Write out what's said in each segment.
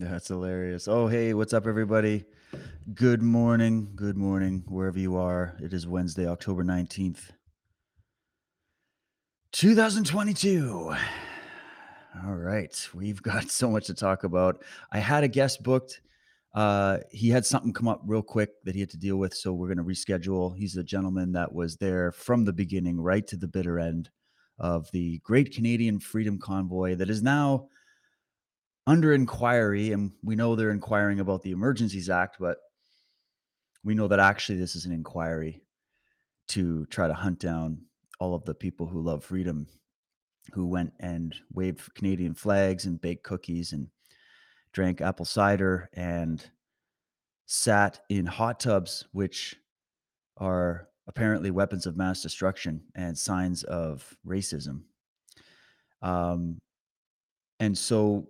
That's hilarious. Oh, hey, what's up, everybody? Good morning. Good morning, wherever you are. It is Wednesday, October 19th, 2022. All right. We've got so much to talk about. I had a guest booked. Uh, he had something come up real quick that he had to deal with. So we're going to reschedule. He's a gentleman that was there from the beginning, right to the bitter end of the Great Canadian Freedom Convoy that is now under inquiry, and we know they're inquiring about the Emergencies Act, but we know that actually this is an inquiry to try to hunt down all of the people who love freedom, who went and waved Canadian flags and baked cookies and drank apple cider and sat in hot tubs, which are apparently weapons of mass destruction and signs of racism. Um, and so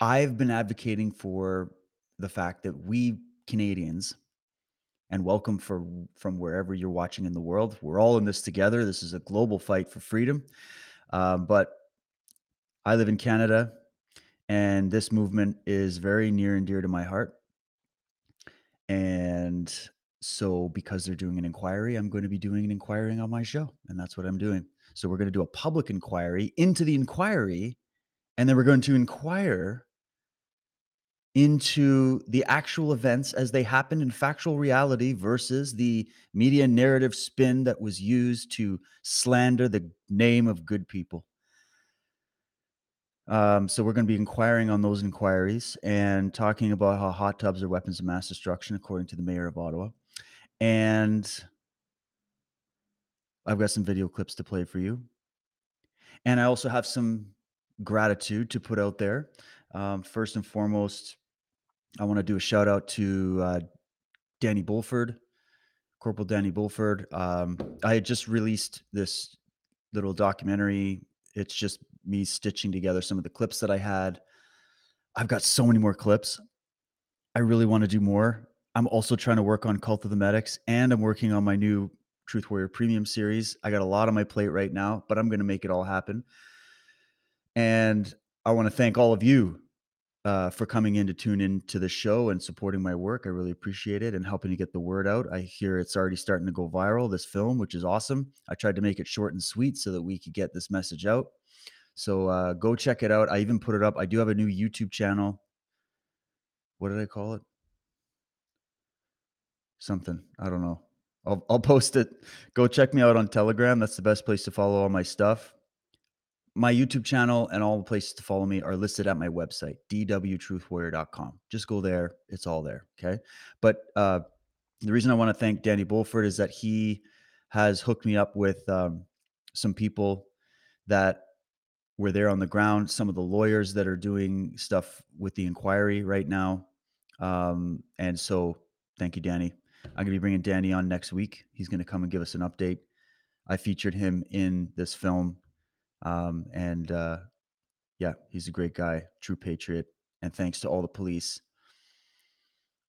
I've been advocating for the fact that we Canadians, and welcome for from wherever you're watching in the world. We're all in this together. This is a global fight for freedom. Um, but I live in Canada, and this movement is very near and dear to my heart. And so, because they're doing an inquiry, I'm going to be doing an inquiry on my show, and that's what I'm doing. So, we're going to do a public inquiry into the inquiry, and then we're going to inquire into the actual events as they happened in factual reality versus the media narrative spin that was used to slander the name of good people. Um, so we're going to be inquiring on those inquiries and talking about how hot tubs are weapons of mass destruction, according to the mayor of Ottawa. And I've got some video clips to play for you. And I also have some gratitude to put out there. Um, first and foremost, I want to do a shout out to uh, Danny Bulford, Corporal Danny Bulford. Um, I had just released this little documentary. It's just me stitching together some of the clips that I had. I've got so many more clips. I really want to do more. I'm also trying to work on Cult of the Medics and I'm working on my new Truth Warrior Premium series. I got a lot on my plate right now, but I'm going to make it all happen. And I want to thank all of you uh, for coming in to tune in to the show and supporting my work. I really appreciate it and helping to get the word out. I hear it's already starting to go viral, this film, which is awesome. I tried to make it short and sweet so that we could get this message out. So uh, go check it out. I even put it up. I do have a new YouTube channel. What did I call it? Something. I don't know. I'll, I'll post it. Go check me out on Telegram. That's the best place to follow all my stuff my YouTube channel and all the places to follow me are listed at my website, dwtruthwarrior.com. Just go there. It's all there. Okay. But uh, the reason I want to thank Danny Bulford is that he has hooked me up with um, some people that were there on the ground, some of the lawyers that are doing stuff with the inquiry right now. Um, and so thank you, Danny. I'm going to be bringing Danny on next week. He's going to come and give us an update. I featured him in this film um, and uh, yeah, he's a great guy, true patriot. And thanks to all the police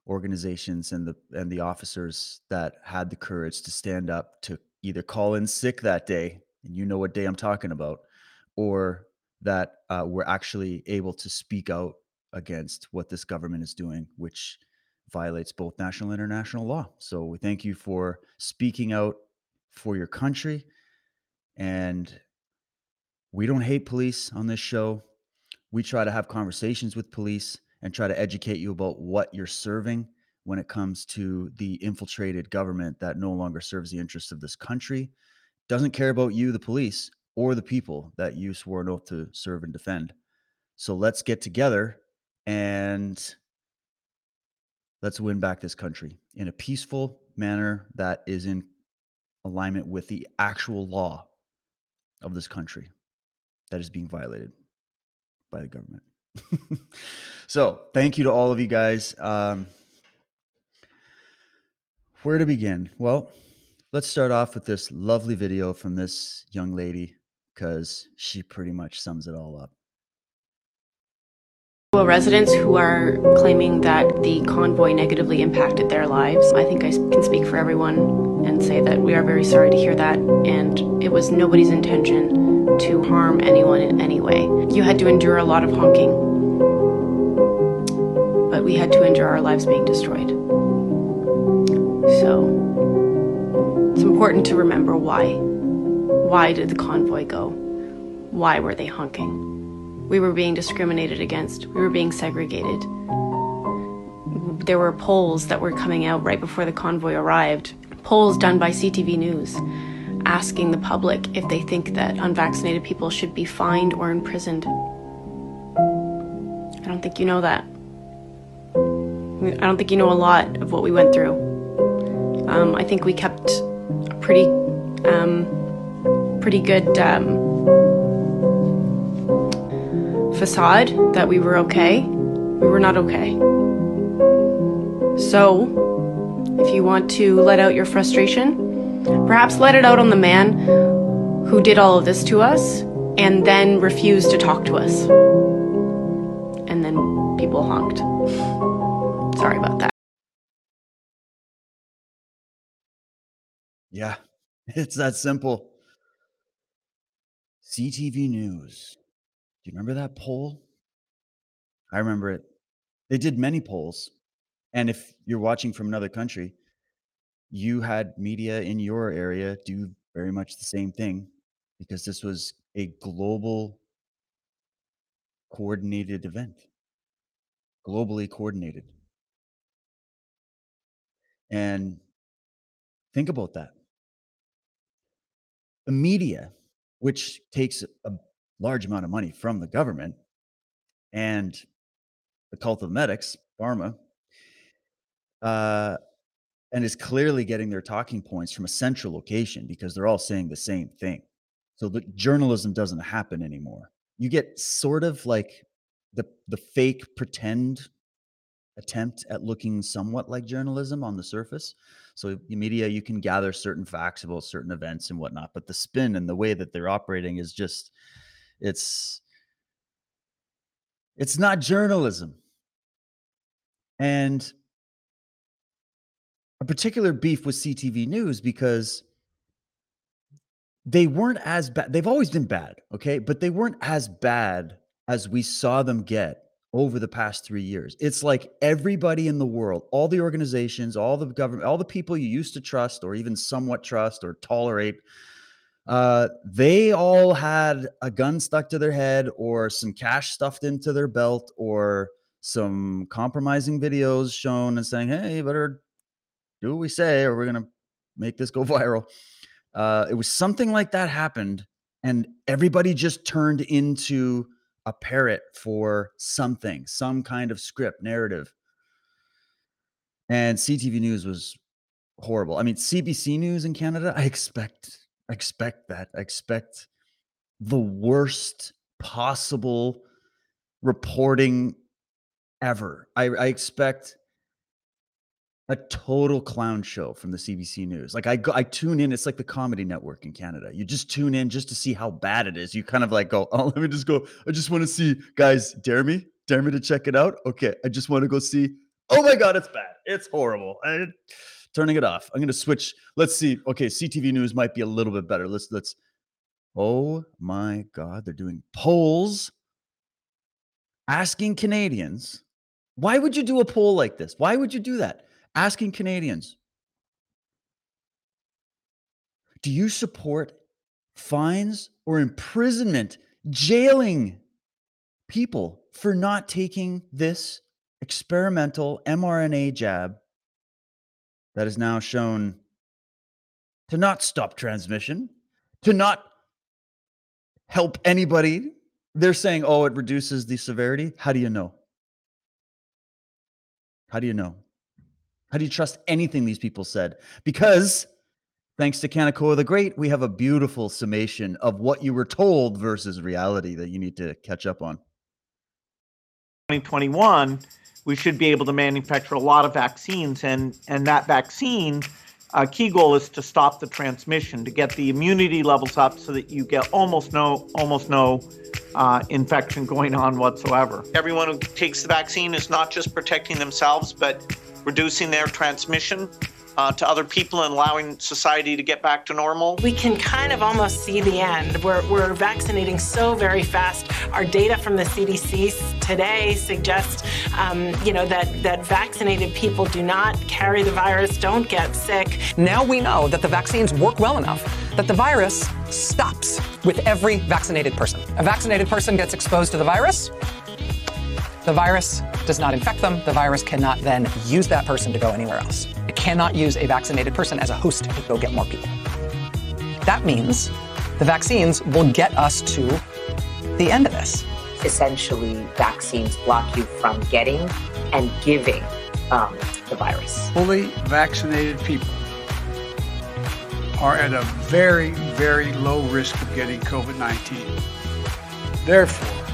organizations and the and the officers that had the courage to stand up to either call in sick that day, and you know what day I'm talking about, or that uh, were actually able to speak out against what this government is doing, which violates both national and international law. So we thank you for speaking out for your country and we don't hate police on this show. We try to have conversations with police and try to educate you about what you're serving when it comes to the infiltrated government that no longer serves the interests of this country, doesn't care about you, the police, or the people that you swore an oath to serve and defend. So let's get together and let's win back this country in a peaceful manner that is in alignment with the actual law of this country that is being violated by the government. so, thank you to all of you guys. Um, where to begin? Well, let's start off with this lovely video from this young lady because she pretty much sums it all up. Well, residents who are claiming that the convoy negatively impacted their lives. I think I can speak for everyone and say that we are very sorry to hear that, and it was nobody's intention to harm anyone in any way. You had to endure a lot of honking. But we had to endure our lives being destroyed. So it's important to remember why. Why did the convoy go? Why were they honking? We were being discriminated against. We were being segregated. There were polls that were coming out right before the convoy arrived, polls done by CTV News, asking the public if they think that unvaccinated people should be fined or imprisoned. I don't think you know that. I don't think you know a lot of what we went through. Um, I think we kept a pretty, um, pretty good um, facade that we were okay. We were not okay. So, if you want to let out your frustration, perhaps let it out on the man who did all of this to us and then refused to talk to us. And then people honked. Sorry about that. Yeah, it's that simple. CTV News. Do you remember that poll? I remember it. They did many polls. And if you're watching from another country, you had media in your area do very much the same thing because this was a global coordinated event, globally coordinated. And think about that. The media, which takes a large amount of money from the government and the cult of medics, pharma, uh, and is clearly getting their talking points from a central location because they're all saying the same thing. So the journalism doesn't happen anymore. You get sort of like the the fake pretend attempt at looking somewhat like journalism on the surface. So the media, you can gather certain facts about certain events and whatnot, but the spin and the way that they're operating is just it's it's not journalism. And particular beef with CTV News because they weren't as bad. They've always been bad, okay? But they weren't as bad as we saw them get over the past three years. It's like everybody in the world, all the organizations, all the government, all the people you used to trust or even somewhat trust or tolerate, uh, they all had a gun stuck to their head or some cash stuffed into their belt or some compromising videos shown and saying, hey, you better do what we say or we're going to make this go viral. Uh, it was something like that happened, and everybody just turned into a parrot for something, some kind of script narrative. And CTV News was horrible. I mean, CBC News in Canada, I expect, I expect that. I expect the worst possible reporting ever. I, I expect a total clown show from the CBC News. Like I go, I tune in. It's like the Comedy Network in Canada. You just tune in just to see how bad it is. You kind of like go, oh, let me just go. I just want to see, guys. Dare me, dare me to check it out. Okay, I just want to go see. Oh my god, it's bad. It's horrible. I, turning it off. I'm gonna switch. Let's see. Okay, CTV News might be a little bit better. Let's let's. Oh my god, they're doing polls asking Canadians. Why would you do a poll like this? Why would you do that? Asking Canadians Do you support fines or imprisonment, jailing people for not taking this experimental mRNA jab that is now shown to not stop transmission, to not help anybody? They're saying, oh, it reduces the severity. How do you know? How do you know? How do you trust anything these people said? Because thanks to Kanekoa the Great, we have a beautiful summation of what you were told versus reality that you need to catch up on. 2021, we should be able to manufacture a lot of vaccines, and and that vaccine uh, key goal is to stop the transmission, to get the immunity levels up, so that you get almost no almost no uh, infection going on whatsoever. Everyone who takes the vaccine is not just protecting themselves, but reducing their transmission uh, to other people and allowing society to get back to normal. We can kind of almost see the end. We're, we're vaccinating so very fast. Our data from the CDC today suggests um, you know, that, that vaccinated people do not carry the virus, don't get sick. Now we know that the vaccines work well enough that the virus stops with every vaccinated person. A vaccinated person gets exposed to the virus. The virus does not infect them. The virus cannot then use that person to go anywhere else. It cannot use a vaccinated person as a host to go get more people. That means the vaccines will get us to the end of this. essentially vaccines block you from getting and giving um, the virus. fully vaccinated people are at a very, very low risk of getting COVID 19. Therefore,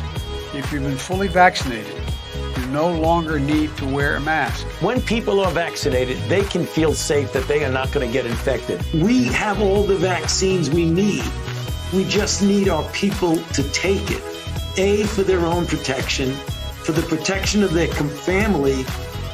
if you've been fully vaccinated, you no longer need to wear a mask. When people are vaccinated, they can feel safe that they are not going to get infected. We have all the vaccines we need. We just need our people to take it. A, for their own protection, for the protection of their family,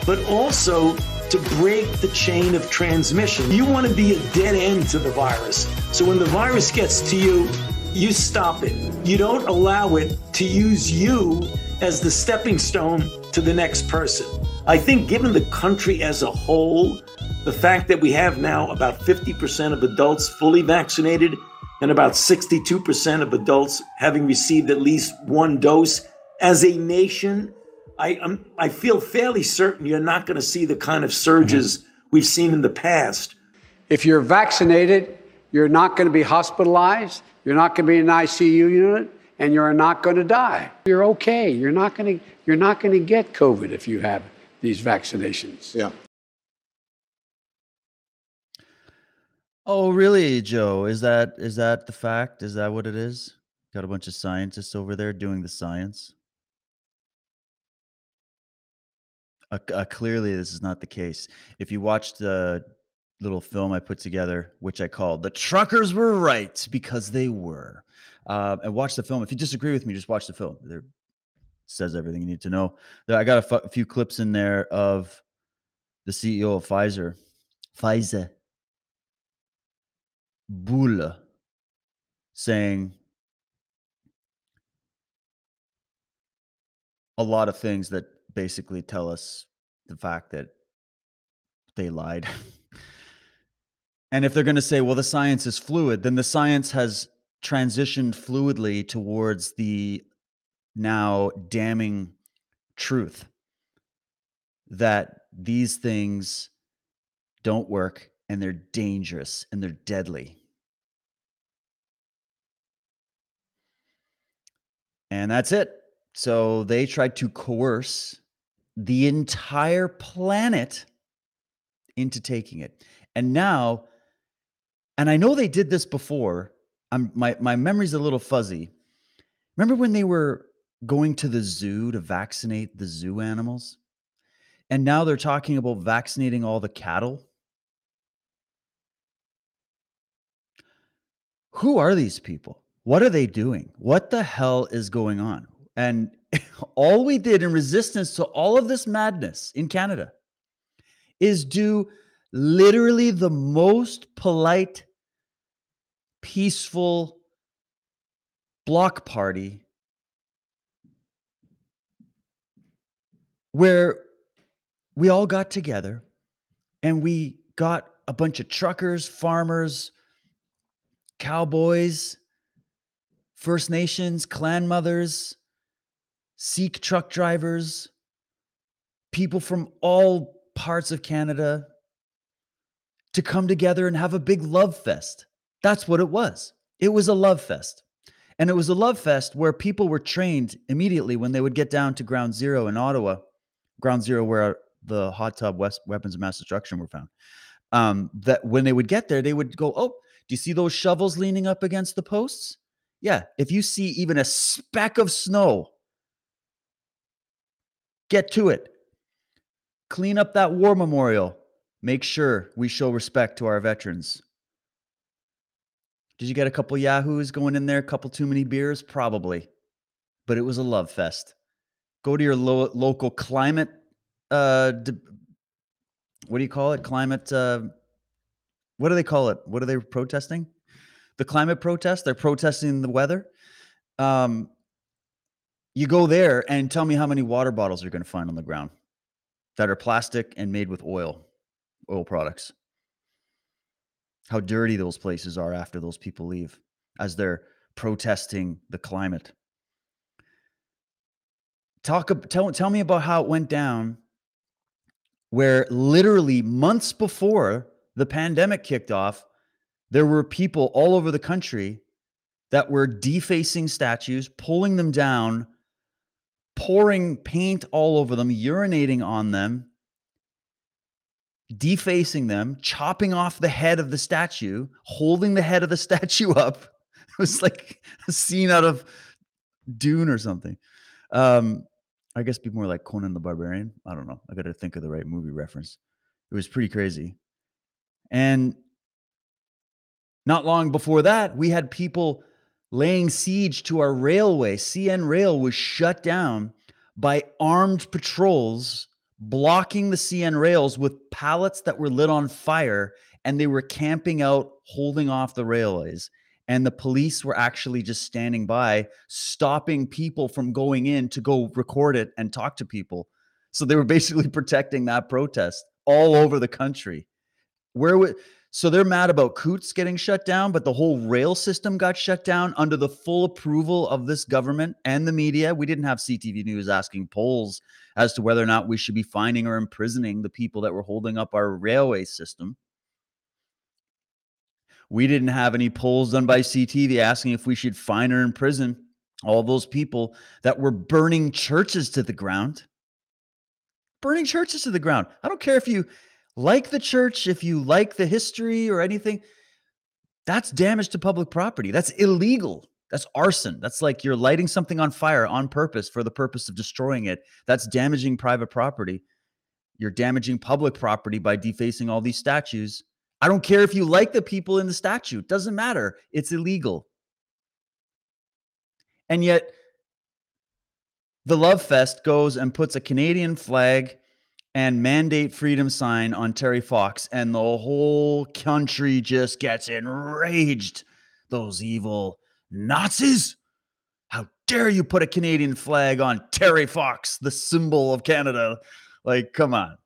but also to break the chain of transmission. You want to be a dead end to the virus. So when the virus gets to you, you stop it. You don't allow it to use you as the stepping stone to the next person. I think, given the country as a whole, the fact that we have now about 50% of adults fully vaccinated and about 62% of adults having received at least one dose, as a nation, I, I'm, I feel fairly certain you're not going to see the kind of surges mm-hmm. we've seen in the past. If you're vaccinated, you're not going to be hospitalized, you're not going to be in an ICU unit, and you're not going to die. You're okay. You're not going to you're not going to get COVID if you have these vaccinations. Yeah. Oh, really, Joe? Is that is that the fact? Is that what it is? Got a bunch of scientists over there doing the science. Uh, uh, clearly, this is not the case. If you watched the little film I put together, which I called "The Truckers Were Right" because they were, uh, and watch the film. If you disagree with me, just watch the film. There says everything you need to know. I got a few clips in there of the CEO of Pfizer, Pfizer, Bourla, saying a lot of things that basically tell us the fact that they lied. and if they're going to say, well, the science is fluid, then the science has transitioned fluidly towards the now damning truth that these things don't work and they're dangerous and they're deadly. And that's it. So they tried to coerce the entire planet into taking it. And now, and I know they did this before. I'm my my memory's a little fuzzy. Remember when they were going to the zoo to vaccinate the zoo animals? And now they're talking about vaccinating all the cattle. Who are these people? What are they doing? What the hell is going on? And all we did in resistance to all of this madness in Canada is do literally the most polite, peaceful block party where we all got together and we got a bunch of truckers, farmers, cowboys, First Nations, clan mothers, Sikh truck drivers, people from all parts of Canada to come together and have a big love fest. That's what it was. It was a love fest. And it was a love fest where people were trained immediately when they would get down to ground zero in Ottawa, ground zero where the hot tub west weapons of mass destruction were found. Um, that when they would get there, they would go, Oh, do you see those shovels leaning up against the posts? Yeah. If you see even a speck of snow, get to it. Clean up that war memorial. Make sure we show respect to our veterans. Did you get a couple yahoos going in there? A couple too many beers? Probably. But it was a love fest. Go to your lo- local climate. Uh, de- what do you call it? Climate. Uh, what do they call it? What are they protesting? The climate protest. They're protesting the weather. Um, You go there and tell me how many water bottles you're going to find on the ground that are plastic and made with oil, oil products. How dirty those places are after those people leave as they're protesting the climate. Talk tell tell me about how it went down where literally months before the pandemic kicked off, there were people all over the country that were defacing statues, pulling them down, pouring paint all over them, urinating on them, defacing them, chopping off the head of the statue, holding the head of the statue up. It was like a scene out of Dune or something. Um, I guess be more like Conan the Barbarian. I don't know. I got to think of the right movie reference. It was pretty crazy. And not long before that, we had people laying siege to our railway. CN Rail was shut down by armed patrols blocking the CN rails with pallets that were lit on fire and they were camping out holding off the railways. And the police were actually just standing by stopping people from going in to go record it and talk to people. So they were basically protecting that protest all over the country. Where would so they're mad about Coutts getting shut down, but the whole rail system got shut down under the full approval of this government and the media. We didn't have CTV News asking polls as to whether or not we should be finding or imprisoning the people that were holding up our railway system. We didn't have any polls done by CTV asking if we should fine or imprison all those people that were burning churches to the ground. Burning churches to the ground. I don't care if you like the church, if you like the history or anything, that's damage to public property. That's illegal. That's arson. That's like you're lighting something on fire on purpose for the purpose of destroying it. That's damaging private property. You're damaging public property by defacing all these statues. I don't care if you like the people in the statue, it doesn't matter. It's illegal. And yet, the Love Fest goes and puts a Canadian flag and mandate freedom sign on Terry Fox, and the whole country just gets enraged. Those evil Nazis. How dare you put a Canadian flag on Terry Fox, the symbol of Canada? Like, come on.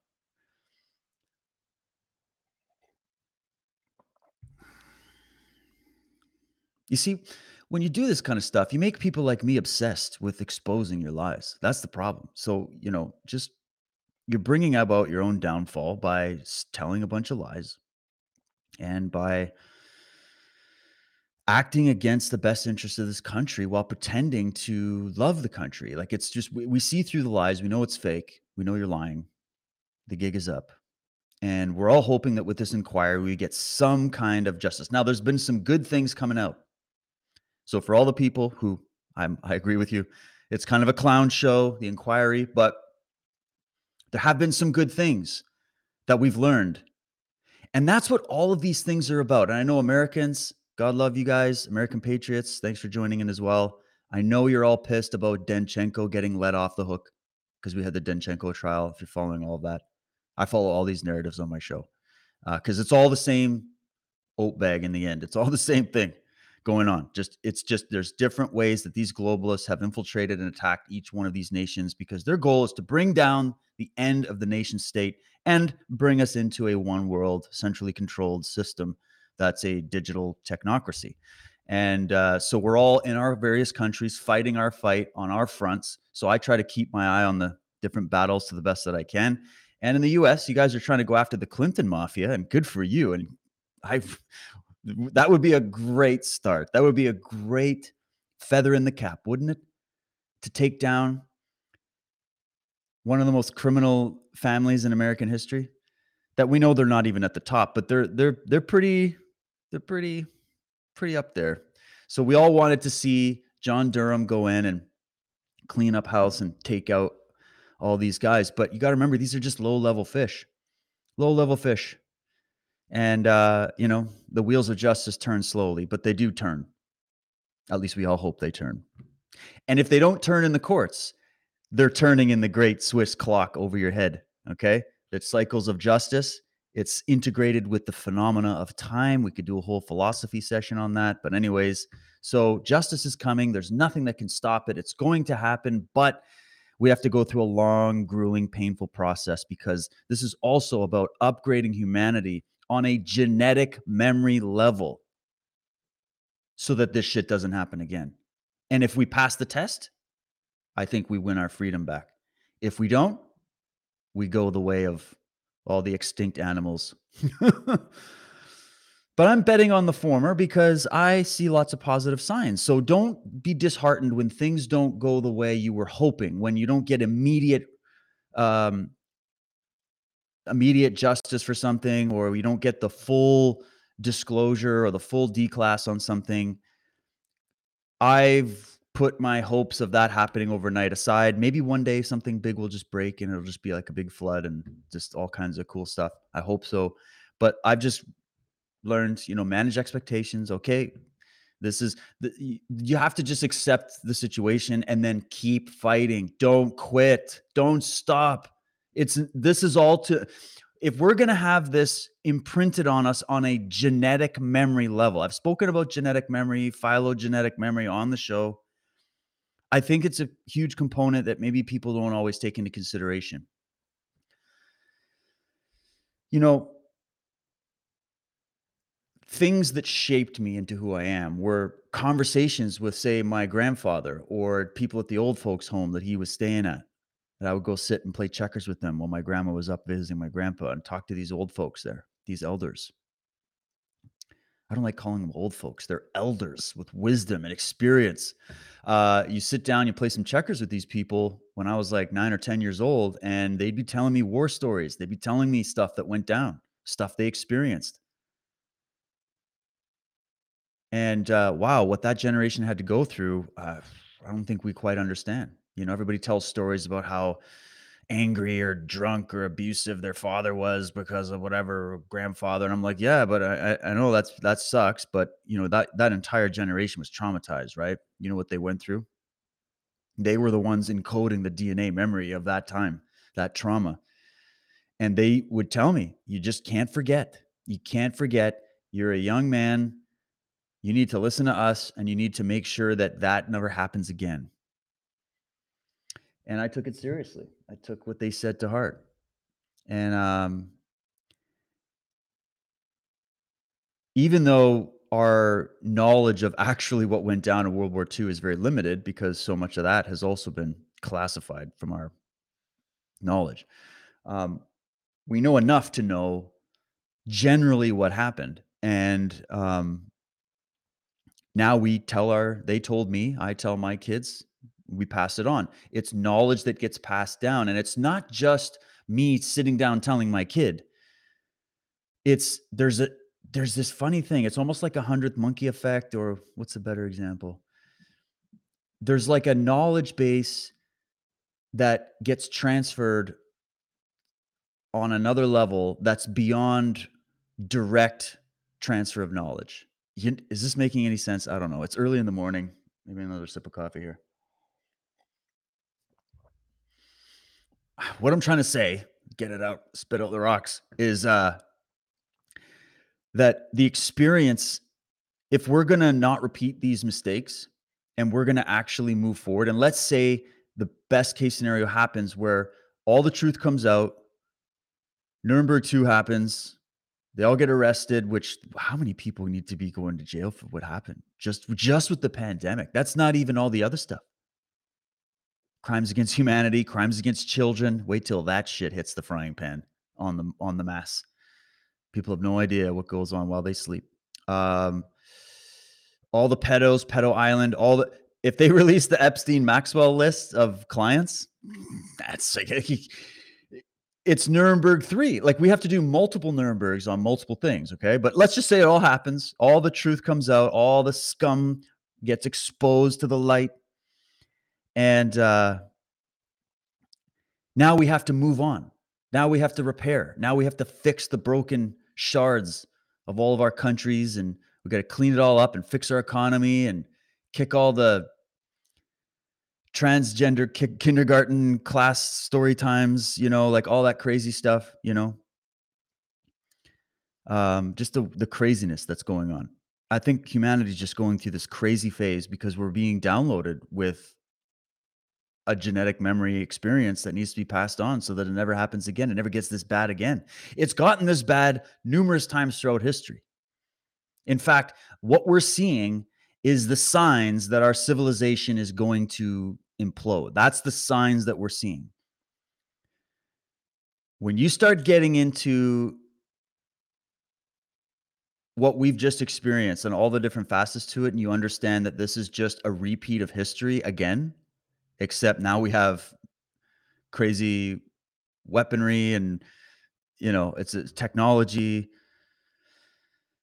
You see, when you do this kind of stuff, you make people like me obsessed with exposing your lies. That's the problem. So, you know, just you're bringing about your own downfall by telling a bunch of lies and by acting against the best interest of this country while pretending to love the country. Like it's just, we, we see through the lies. We know it's fake. We know you're lying. The gig is up. And we're all hoping that with this inquiry, we get some kind of justice. Now, there's been some good things coming out. So, for all the people who I'm, I agree with you, it's kind of a clown show, the inquiry, but there have been some good things that we've learned. And that's what all of these things are about. And I know Americans, God love you guys, American patriots, thanks for joining in as well. I know you're all pissed about Danchenko getting let off the hook because we had the Danchenko trial. If you're following all of that, I follow all these narratives on my show uh, because it's all the same oat bag in the end. It's all the same thing going on. Just it's just there's different ways that these globalists have infiltrated and attacked each one of these nations because their goal is to bring down the end of the nation state and bring us into a one world centrally controlled system that's a digital technocracy. And uh, so we're all in our various countries fighting our fight on our fronts. So I try to keep my eye on the different battles to the best that I can. And in the US, you guys are trying to go after the Clinton mafia, and good for you. And I that would be a great start. That would be a great feather in the cap, wouldn't it? To take down one of the most criminal families in American history that we know they're not even at the top, but they're they're they're pretty they're pretty pretty up there. So we all wanted to see John Durham go in and clean up house and take out all these guys, but you got to remember these are just low level fish. Low level fish. And uh, you know, the wheels of justice turn slowly, but they do turn. At least we all hope they turn. And if they don't turn in the courts, they're turning in the great Swiss clock over your head. Okay. It's cycles of justice. It's integrated with the phenomena of time. We could do a whole philosophy session on that. But, anyways, So justice is coming. There's nothing that can stop it. It's going to happen, but we have to go through a long, grueling, painful process because this is also about upgrading humanity on a genetic memory level so that this shit doesn't happen again. And if we pass the test, I think we win our freedom back. If we don't, we go the way of all the extinct animals. but I'm betting on the former because I see lots of positive signs. So don't be disheartened when things don't go the way you were hoping, when you don't get immediate um immediate justice for something or you don't get the full disclosure or the full D class on something. I've put my hopes of that happening overnight aside. Maybe one day something big will just break and it'll just be like a big flood and just all kinds of cool stuff. I hope so. But I've just learned, you know, manage expectations. Okay. This is the, you have to just accept the situation and then keep fighting. Don't quit. Don't stop. It's this is all to if we're going to have this imprinted on us on a genetic memory level. I've spoken about genetic memory, phylogenetic memory on the show. I think it's a huge component that maybe people don't always take into consideration. You know, things that shaped me into who I am were conversations with, say, my grandfather or people at the old folks' home that he was staying at. And I would go sit and play checkers with them while my grandma was up visiting my grandpa and talk to these old folks there, these elders. I don't like calling them old folks. They're elders with wisdom and experience. Uh, you sit down, you play some checkers with these people when I was like nine or 10 years old, and they'd be telling me war stories. They'd be telling me stuff that went down, stuff they experienced. And uh, wow, what that generation had to go through, uh, I don't think we quite understand. You know, everybody tells stories about how angry or drunk or abusive their father was because of whatever grandfather and i'm like yeah but i i know that's that sucks but you know that that entire generation was traumatized right? You know what they went through? They were the ones encoding the dna memory of that time that trauma and they would tell me you just can't forget. You can't forget. You're a young man. You need to listen to us and you need to make sure that that never happens again and I took it seriously. I took what they said to heart. And um, even though our knowledge of actually what went down in World War II is very limited because so much of that has also been classified from our knowledge, um, we know enough to know generally what happened. And um, now we tell our, they told me, I tell my kids, we pass it on. It's knowledge that gets passed down. And it's not just me sitting down telling my kid. It's there's a there's this funny thing. It's almost like a hundredth monkey effect, or what's a better example? There's like a knowledge base that gets transferred on another level that's beyond direct transfer of knowledge. Is this making any sense? I don't know. It's early in the morning. Maybe another sip of coffee here. What I'm trying to say, get it out, spit out the rocks, is uh that the experience, if we're gonna not repeat these mistakes and we're gonna actually move forward, and let's say the best case scenario happens where all the truth comes out, Nuremberg 2 happens, they all get arrested, which how many people need to be going to jail for what happened? Just just with the pandemic. That's not even all the other stuff crimes against humanity, crimes against children. Wait till that shit hits the frying pan on the on the mass. People have no idea what goes on while they sleep. Um, all the pedos, pedo island, all the if they release the Epstein Maxwell list of clients, that's like it's Nuremberg 3. Like we have to do multiple Nurembergs on multiple things, okay? But let's just say it all happens, all the truth comes out, all the scum gets exposed to the light and uh, now we have to move on. Now we have to repair. Now we have to fix the broken shards of all of our countries, and we got to clean it all up and fix our economy and kick all the transgender ki- kindergarten class story times, you know, like all that crazy stuff, you know. Um, just the the craziness that's going on. I think humanity's just going through this crazy phase because we're being downloaded with a genetic memory experience that needs to be passed on so that it never happens again. It never gets this bad again. It's gotten this bad numerous times throughout history. In fact, what we're seeing is the signs that our civilization is going to implode. That's the signs that we're seeing. When you start getting into what we've just experienced and all the different facets to it, and you understand that this is just a repeat of history again, except now we have crazy weaponry and you know it's a technology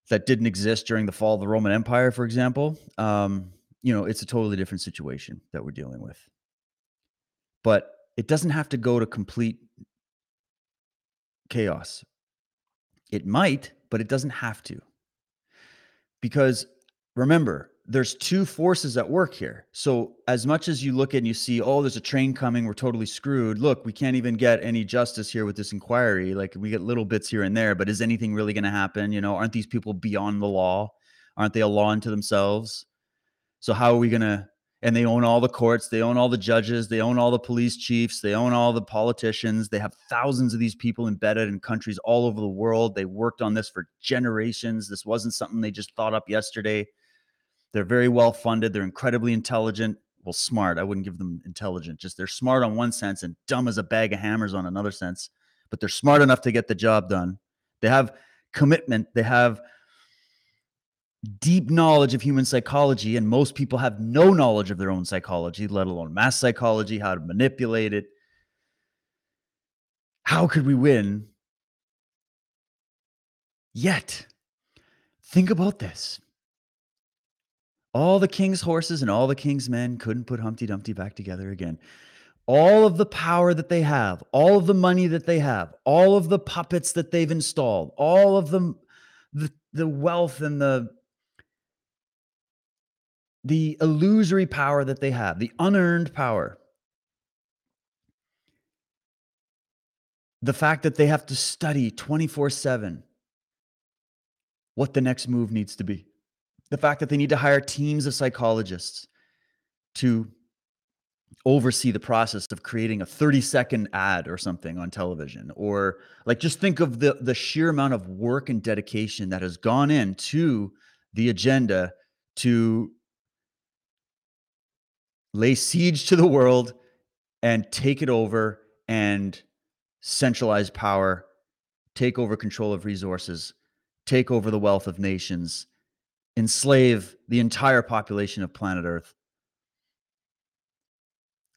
that didn't exist during the fall of the Roman Empire, for example. Um, you know, it's a totally different situation that we're dealing with. But it doesn't have to go to complete chaos. It might, but it doesn't have to. Because remember, there's two forces at work here. So as much as you look and you see, oh, there's a train coming, we're totally screwed. Look, we can't even get any justice here with this inquiry. Like we get little bits here and there, but is anything really going to happen? You know, aren't these people beyond the law? Aren't they a law unto themselves? So how are we going to? And they own all the courts, they own all the judges, they own all the police chiefs, they own all the politicians. They have thousands of these people embedded in countries all over the world. They worked on this for generations. This wasn't something they just thought up yesterday they're very well funded. They're incredibly intelligent. Well, smart. I wouldn't give them intelligent. Just they're smart on one sense and dumb as a bag of hammers on another sense. But they're smart enough to get the job done. They have commitment. They have deep knowledge of human psychology. And most people have no knowledge of their own psychology, let alone mass psychology, how to manipulate it. How could we win? Yet, think about this all the king's horses and all the king's men couldn't put Humpty Dumpty back together again. All of the power that they have, all of the money that they have, all of the puppets that they've installed, all of the the, the wealth and the the illusory power that they have, the unearned power. The fact that they have to study 24 7 what the next move needs to be the fact that they need to hire teams of psychologists to oversee the process of creating a 30 second ad or something on television or like just think of the the sheer amount of work and dedication that has gone into the agenda to lay siege to the world and take it over and centralize power take over control of resources take over the wealth of nations enslave the entire population of planet Earth.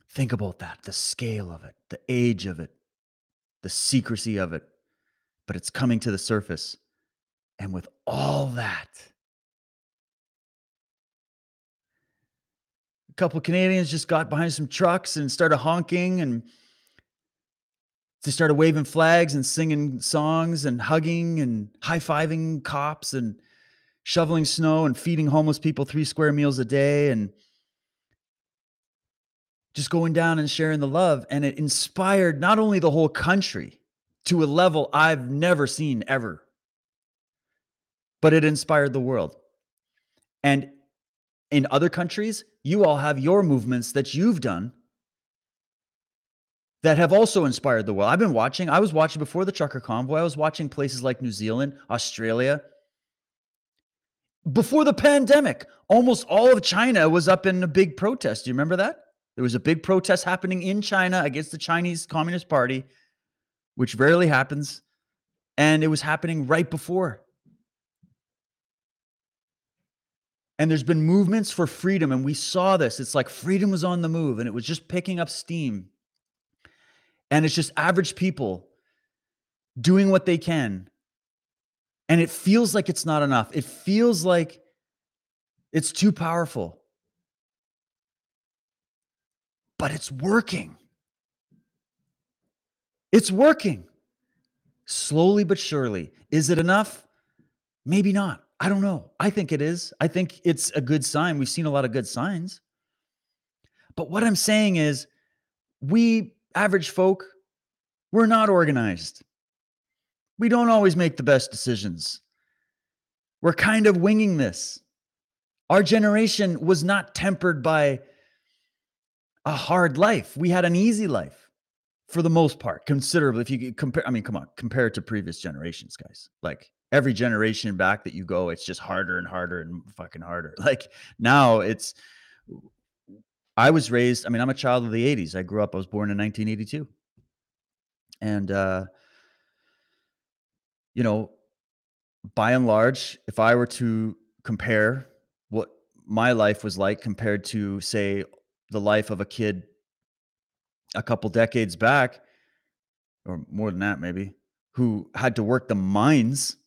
Think about that the scale of it, the age of it, the secrecy of it. But it's coming to the surface. And with all that, a couple Canadians just got behind some trucks and started honking and they started waving flags and singing songs and hugging and high fiving cops and shoveling snow and feeding homeless people three square meals a day and just going down and sharing the love. And it inspired not only the whole country to a level I've never seen ever, but it inspired the world. And in other countries, you all have your movements that you've done that have also inspired the world. I've been watching, I was watching before the trucker convoy, I was watching places like New Zealand, Australia, before the pandemic, almost all of China was up in a big protest. Do you remember that? There was a big protest happening in China against the Chinese Communist Party, which rarely happens. And it was happening right before. And there's been movements for freedom, and we saw this. It's like freedom was on the move, and it was just picking up steam. And it's just average people doing what they can and it feels like it's not enough. It feels like it's too powerful. But it's working. It's working. Slowly but surely. Is it enough? Maybe not. I don't know. I think it is. I think it's a good sign. We've seen a lot of good signs. But what I'm saying is, we average folk, we're not organized we don't always make the best decisions. We're kind of winging this. Our generation was not tempered by a hard life. We had an easy life for the most part, considerably. If you compare, I mean, come on, compare it to previous generations, guys. Like every generation back that you go, it's just harder and harder and fucking harder. Like now it's, I was raised, I mean, I'm a child of the 80s. I grew up, I was born in 1982. And, uh, you know, by and large, if I were to compare what my life was like compared to, say, the life of a kid a couple decades back, or more than that, maybe, who had to work the mines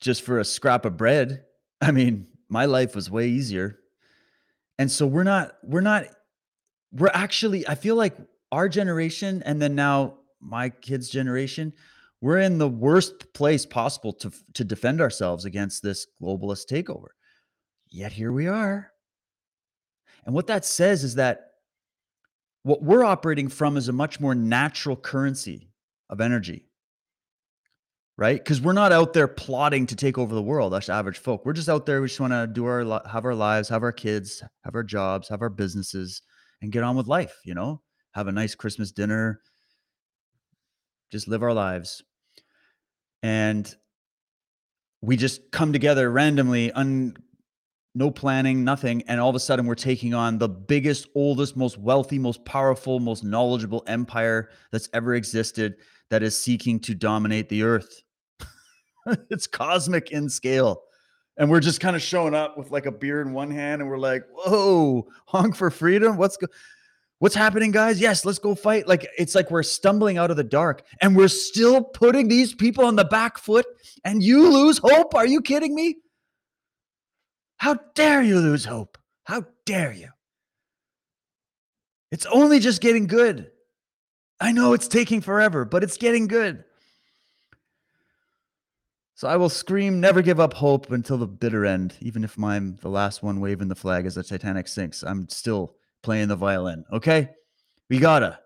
just for a scrap of bread. I mean, my life was way easier. And so we're not, we're not, we're actually, I feel like our generation and then now my kids' generation, we're in the worst place possible to to defend ourselves against this globalist takeover. Yet here we are. And what that says is that what we're operating from is a much more natural currency of energy. Right? Because we're not out there plotting to take over the world, us average folk. We're just out there. We just want to do our have our lives, have our kids, have our jobs, have our businesses, and get on with life. You know, have a nice Christmas dinner, just live our lives. And we just come together randomly, un, no planning, nothing. And all of a sudden, we're taking on the biggest, oldest, most wealthy, most powerful, most knowledgeable empire that's ever existed that is seeking to dominate the earth. it's cosmic in scale. And we're just kind of showing up with like a beer in one hand and we're like, whoa, honk for freedom. What's go- What's happening, guys? Yes, let's go fight. Like it's like we're stumbling out of the dark and we're still putting these people on the back foot and you lose hope. Are you kidding me? How dare you lose hope? How dare you? It's only just getting good. I know it's taking forever, but it's getting good. So I will scream, never give up hope until the bitter end, even if I'm the last one waving the flag as the Titanic sinks. I'm still playing the violin. Okay. We gotta.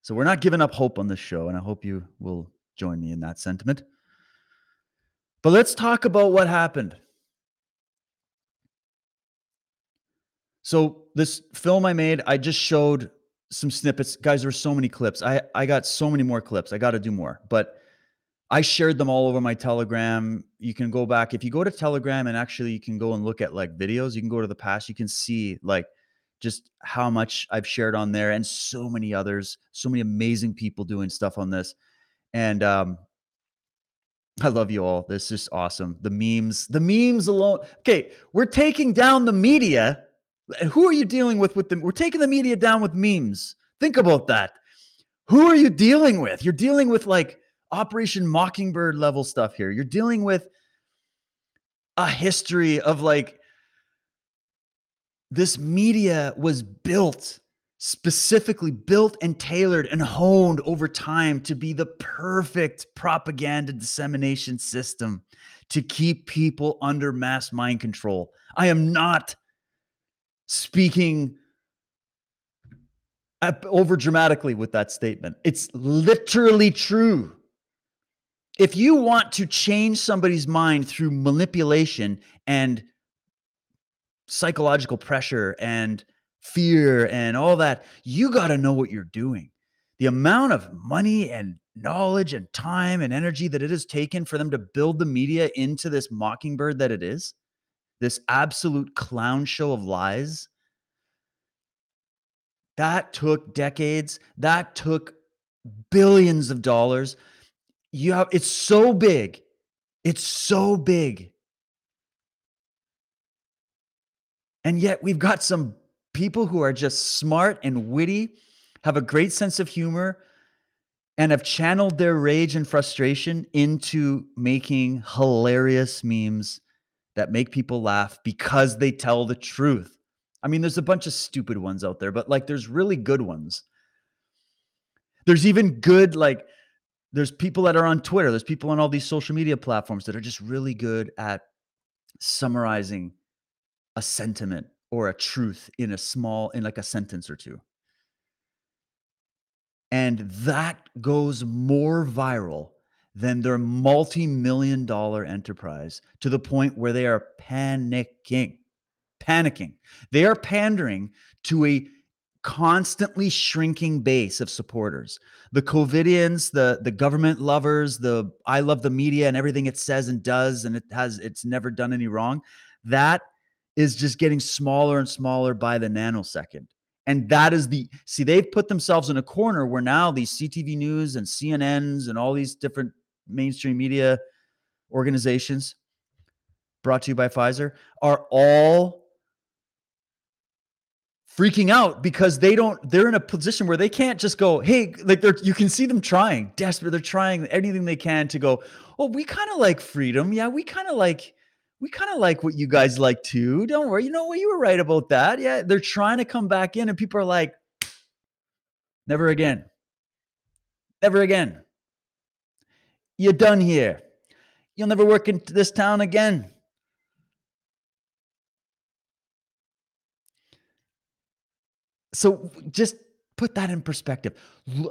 So we're not giving up hope on this show, and I hope you will join me in that sentiment. But let's talk about what happened. So this film I made, I just showed some snippets. Guys, there were so many clips. I, I got so many more clips. I got to do more. But I shared them all over my Telegram. You can go back. If you go to Telegram and actually you can go and look at like videos, you can go to the past. You can see like just how much I've shared on there and so many others, so many amazing people doing stuff on this. And um, I love you all. This is awesome. The memes, the memes alone. Okay, we're taking down the media. Who are you dealing with with them? We're taking the media down with memes. Think about that. Who are you dealing with? You're dealing with like Operation Mockingbird level stuff here. You're dealing with a history of like this media was built specifically built and tailored and honed over time to be the perfect propaganda dissemination system to keep people under mass mind control. I am not speaking over dramatically with that statement. It's literally true. If you want to change somebody's mind through manipulation and psychological pressure and fear and all that, you got to know what you're doing. The amount of money and knowledge and time and energy that it has taken for them to build the media into this mockingbird that it is, this absolute clown show of lies. That took decades. That took billions of dollars. You have it's so big. It's so big And yet we've got some people who are just smart and witty, have a great sense of humor, and have channeled their rage and frustration into making hilarious memes that make people laugh because they tell the truth. I mean, there's a bunch of stupid ones out there, but like there's really good ones. There's even good, like, there's people that are on Twitter, there's people on all these social media platforms that are just really good at summarizing a sentiment or a truth in a small in like a sentence or two and that goes more viral than their multi-million dollar enterprise to the point where they are panicking. Panicking. They are pandering to a constantly shrinking base of supporters. The COVIDians, the the government lovers, the I love the media and everything it says and does, and it has it's never done any wrong. That is just getting smaller and smaller by the nanosecond. And that is the see, they've put themselves in a corner where now these CTV News and CNNs and all these different mainstream media organizations brought to you by Pfizer are all freaking out because they don't they're in a position where they can't just go hey like they're you can see them trying desperate they're trying anything they can to go oh we kind of like freedom yeah we kind of like we kind of like what you guys like too don't worry you know what you were right about that yeah they're trying to come back in and people are like never again. Never again. You're done here. You'll never work in this town again. So just put that in perspective.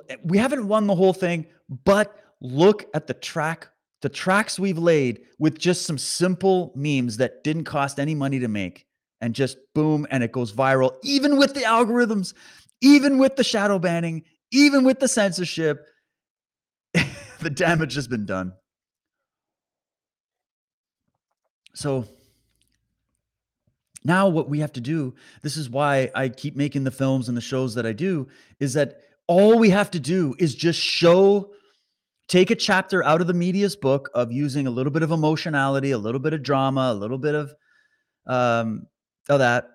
Eh, we haven't won the whole thing, but look at the track, the tracks we've laid with just some simple memes that didn't cost any money to make and just boom and it goes viral even with the algorithms, even with the shadow banning, even with the censorship. the damage has been done. So now, what we have to do, this is why I keep making the films and the shows that I do, is that all we have to do is just show, take a chapter out of the media's book of using a little bit of emotionality, a little bit of drama, a little bit of, um, of that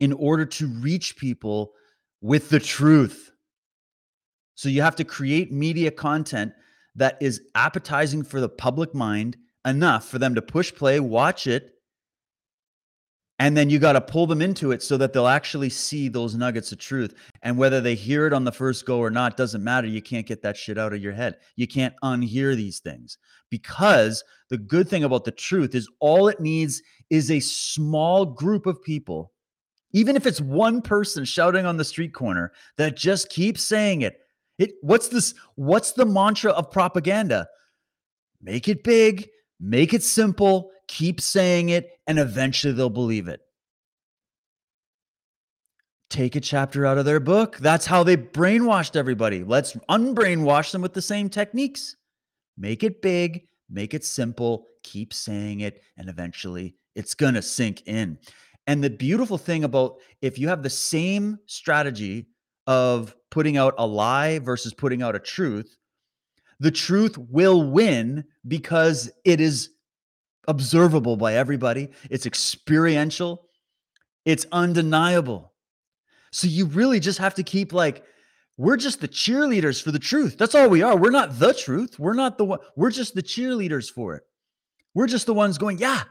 in order to reach people with the truth. So you have to create media content that is appetizing for the public mind enough for them to push play, watch it, and then you got to pull them into it so that they'll actually see those nuggets of truth. And whether they hear it on the first go or not doesn't matter. You can't get that shit out of your head. You can't unhear these things. Because the good thing about the truth is all it needs is a small group of people even if it's one person shouting on the street corner that just keeps saying it. It what's this what's the mantra of propaganda? Make it big make it simple keep saying it, and eventually they'll believe it. Take a chapter out of their book. That's how they brainwashed everybody. Let's unbrainwash them with the same techniques. Make it big, make it simple, keep saying it, and eventually it's going to sink in. And the beautiful thing about if you have the same strategy of putting out a lie versus putting out a truth, the truth will win because it is observable by everybody, it's experiential, it's undeniable. So you really just have to keep like, we're just the cheerleaders for the truth. That's all we are. We're not the truth. We're not the one. We're just the cheerleaders for it. We're just the ones going, yeah,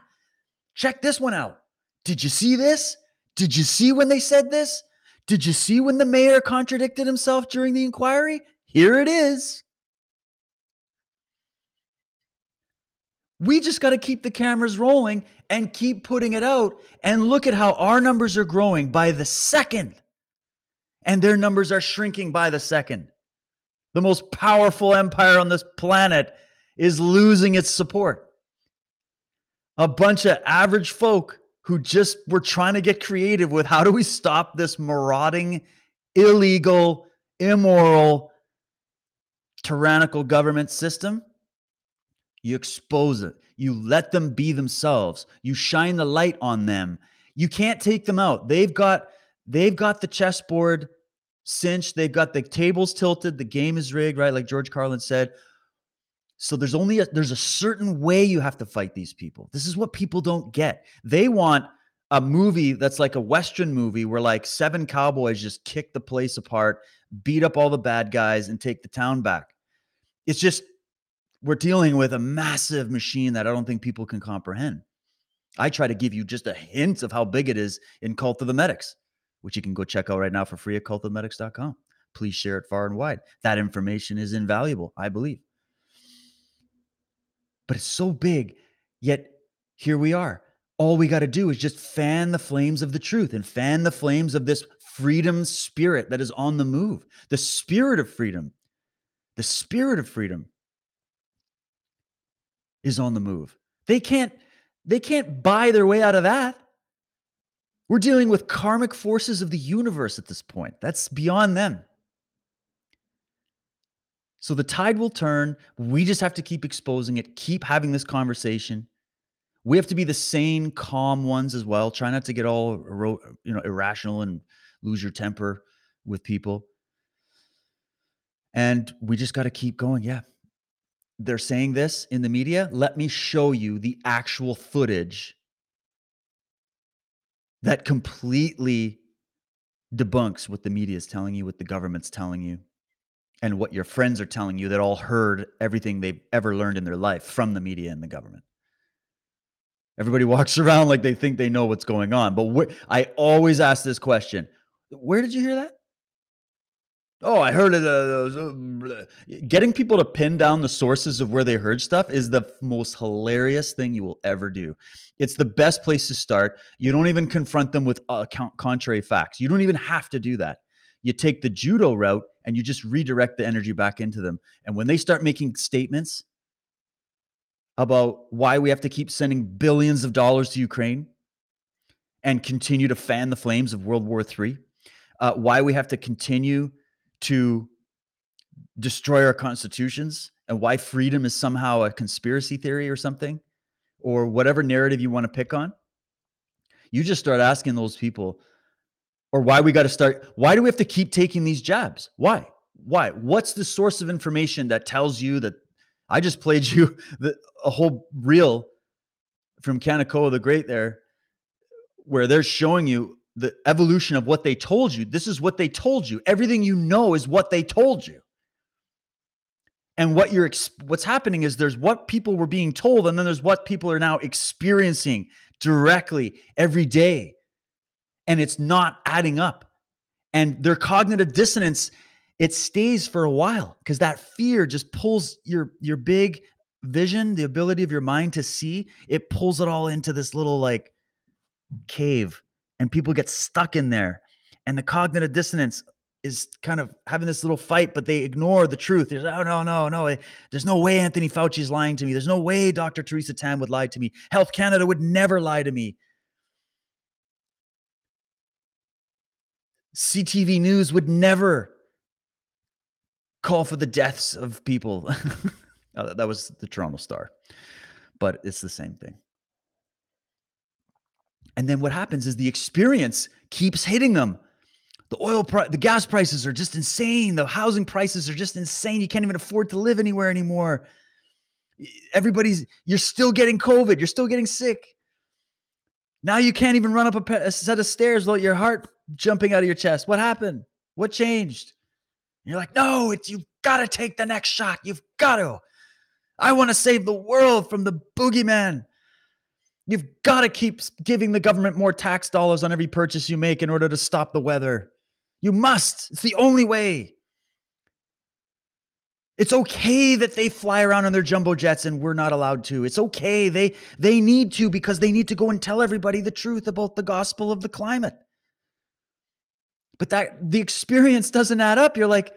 check this one out. Did you see this? Did you see when they said this? Did you see when the mayor contradicted himself during the inquiry? Here it is. We just got to keep the cameras rolling and keep putting it out. And look at how our numbers are growing by the second, and their numbers are shrinking by the second. The most powerful empire on this planet is losing its support. A bunch of average folk who just were trying to get creative with how do we stop this marauding, illegal, immoral, tyrannical government system? You expose it. You let them be themselves. You shine the light on them. You can't take them out. They've got they've got the chessboard cinched. They've got the tables tilted. The game is rigged, right? Like George Carlin said. So there's only a, there's a certain way you have to fight these people. This is what people don't get. They want a movie that's like a western movie where like seven cowboys just kick the place apart, beat up all the bad guys and take the town back. It's just we're dealing with a massive machine that I don't think people can comprehend. I try to give you just a hint of how big it is in Cult of the Medics, which you can go check out right now for free at cultofmedics.com. Please share it far and wide. That information is invaluable, I believe. But it's so big, yet here we are. All we got to do is just fan the flames of the truth and fan the flames of this freedom spirit that is on the move. The spirit of freedom. The spirit of freedom is on the move. They can't they can't buy their way out of that. We're dealing with karmic forces of the universe at this point. That's beyond them. So the tide will turn. We just have to keep exposing it, keep having this conversation. We have to be the sane, calm ones as well. Try not to get all you know irrational and lose your temper with people. And we just got to keep going. Yeah. They're saying this in the media. Let me show you the actual footage that completely debunks what the media is telling you, what the government's telling you, and what your friends are telling you that all heard everything they've ever learned in their life from the media and the government. Everybody walks around like they think they know what's going on. But wh- I always ask this question Where did you hear that? Oh, I heard it. Uh, uh, getting people to pin down the sources of where they heard stuff is the most hilarious thing you will ever do. It's the best place to start. You don't even confront them with uh, contrary facts. You don't even have to do that. You take the judo route and you just redirect the energy back into them. And when they start making statements about why we have to keep sending billions of dollars to Ukraine and continue to fan the flames of World War III, uh, why we have to continue to destroy our constitutions and why freedom is somehow a conspiracy theory or something, or whatever narrative you want to pick on, you just start asking those people, or why we got to start, why do we have to keep taking these jabs? Why? Why? What's the source of information that tells you that I just played you the, a whole reel from Kanekoa the Great there, where they're showing you the evolution of what they told you. This is what they told you. Everything you know is what they told you. And what you're what's happening is there's what people were being told and then there's what people are now experiencing directly every day. And it's not adding up. And their cognitive dissonance it stays for a while because that fear just pulls your your big vision, the ability of your mind to see, it pulls it all into this little like cave and people get stuck in there. And the cognitive dissonance is kind of having this little fight, but they ignore the truth. There's, oh, no, no, no. Eh, there's no way Anthony Fauci is lying to me. There's no way Dr. Theresa Tam would lie to me. Health Canada would never lie to me. CTV News would never call for the deaths of people. oh, that was the Toronto Star, but it's the same thing. And then what happens is the experience keeps hitting them. The oil price, the gas prices are just insane. The housing prices are just insane. You can't even afford to live anywhere anymore. Everybody's, you're still getting COVID. You're still getting sick. Now you can't even run up a, a set of stairs without your heart jumping out of your chest. What happened? What changed? you're like, no, it's you've got to take the next shot. You've got to. I want to save the world from the boogeyman. You've got to keep giving the government more tax dollars on every purchase you make in order to stop the weather. You must. It's the only way. It's okay that they fly around on their jumbo jets and we're not allowed to. It's okay. They they need to because they need to go and tell everybody the truth about the gospel of the climate. But that the experience doesn't add up. You're like,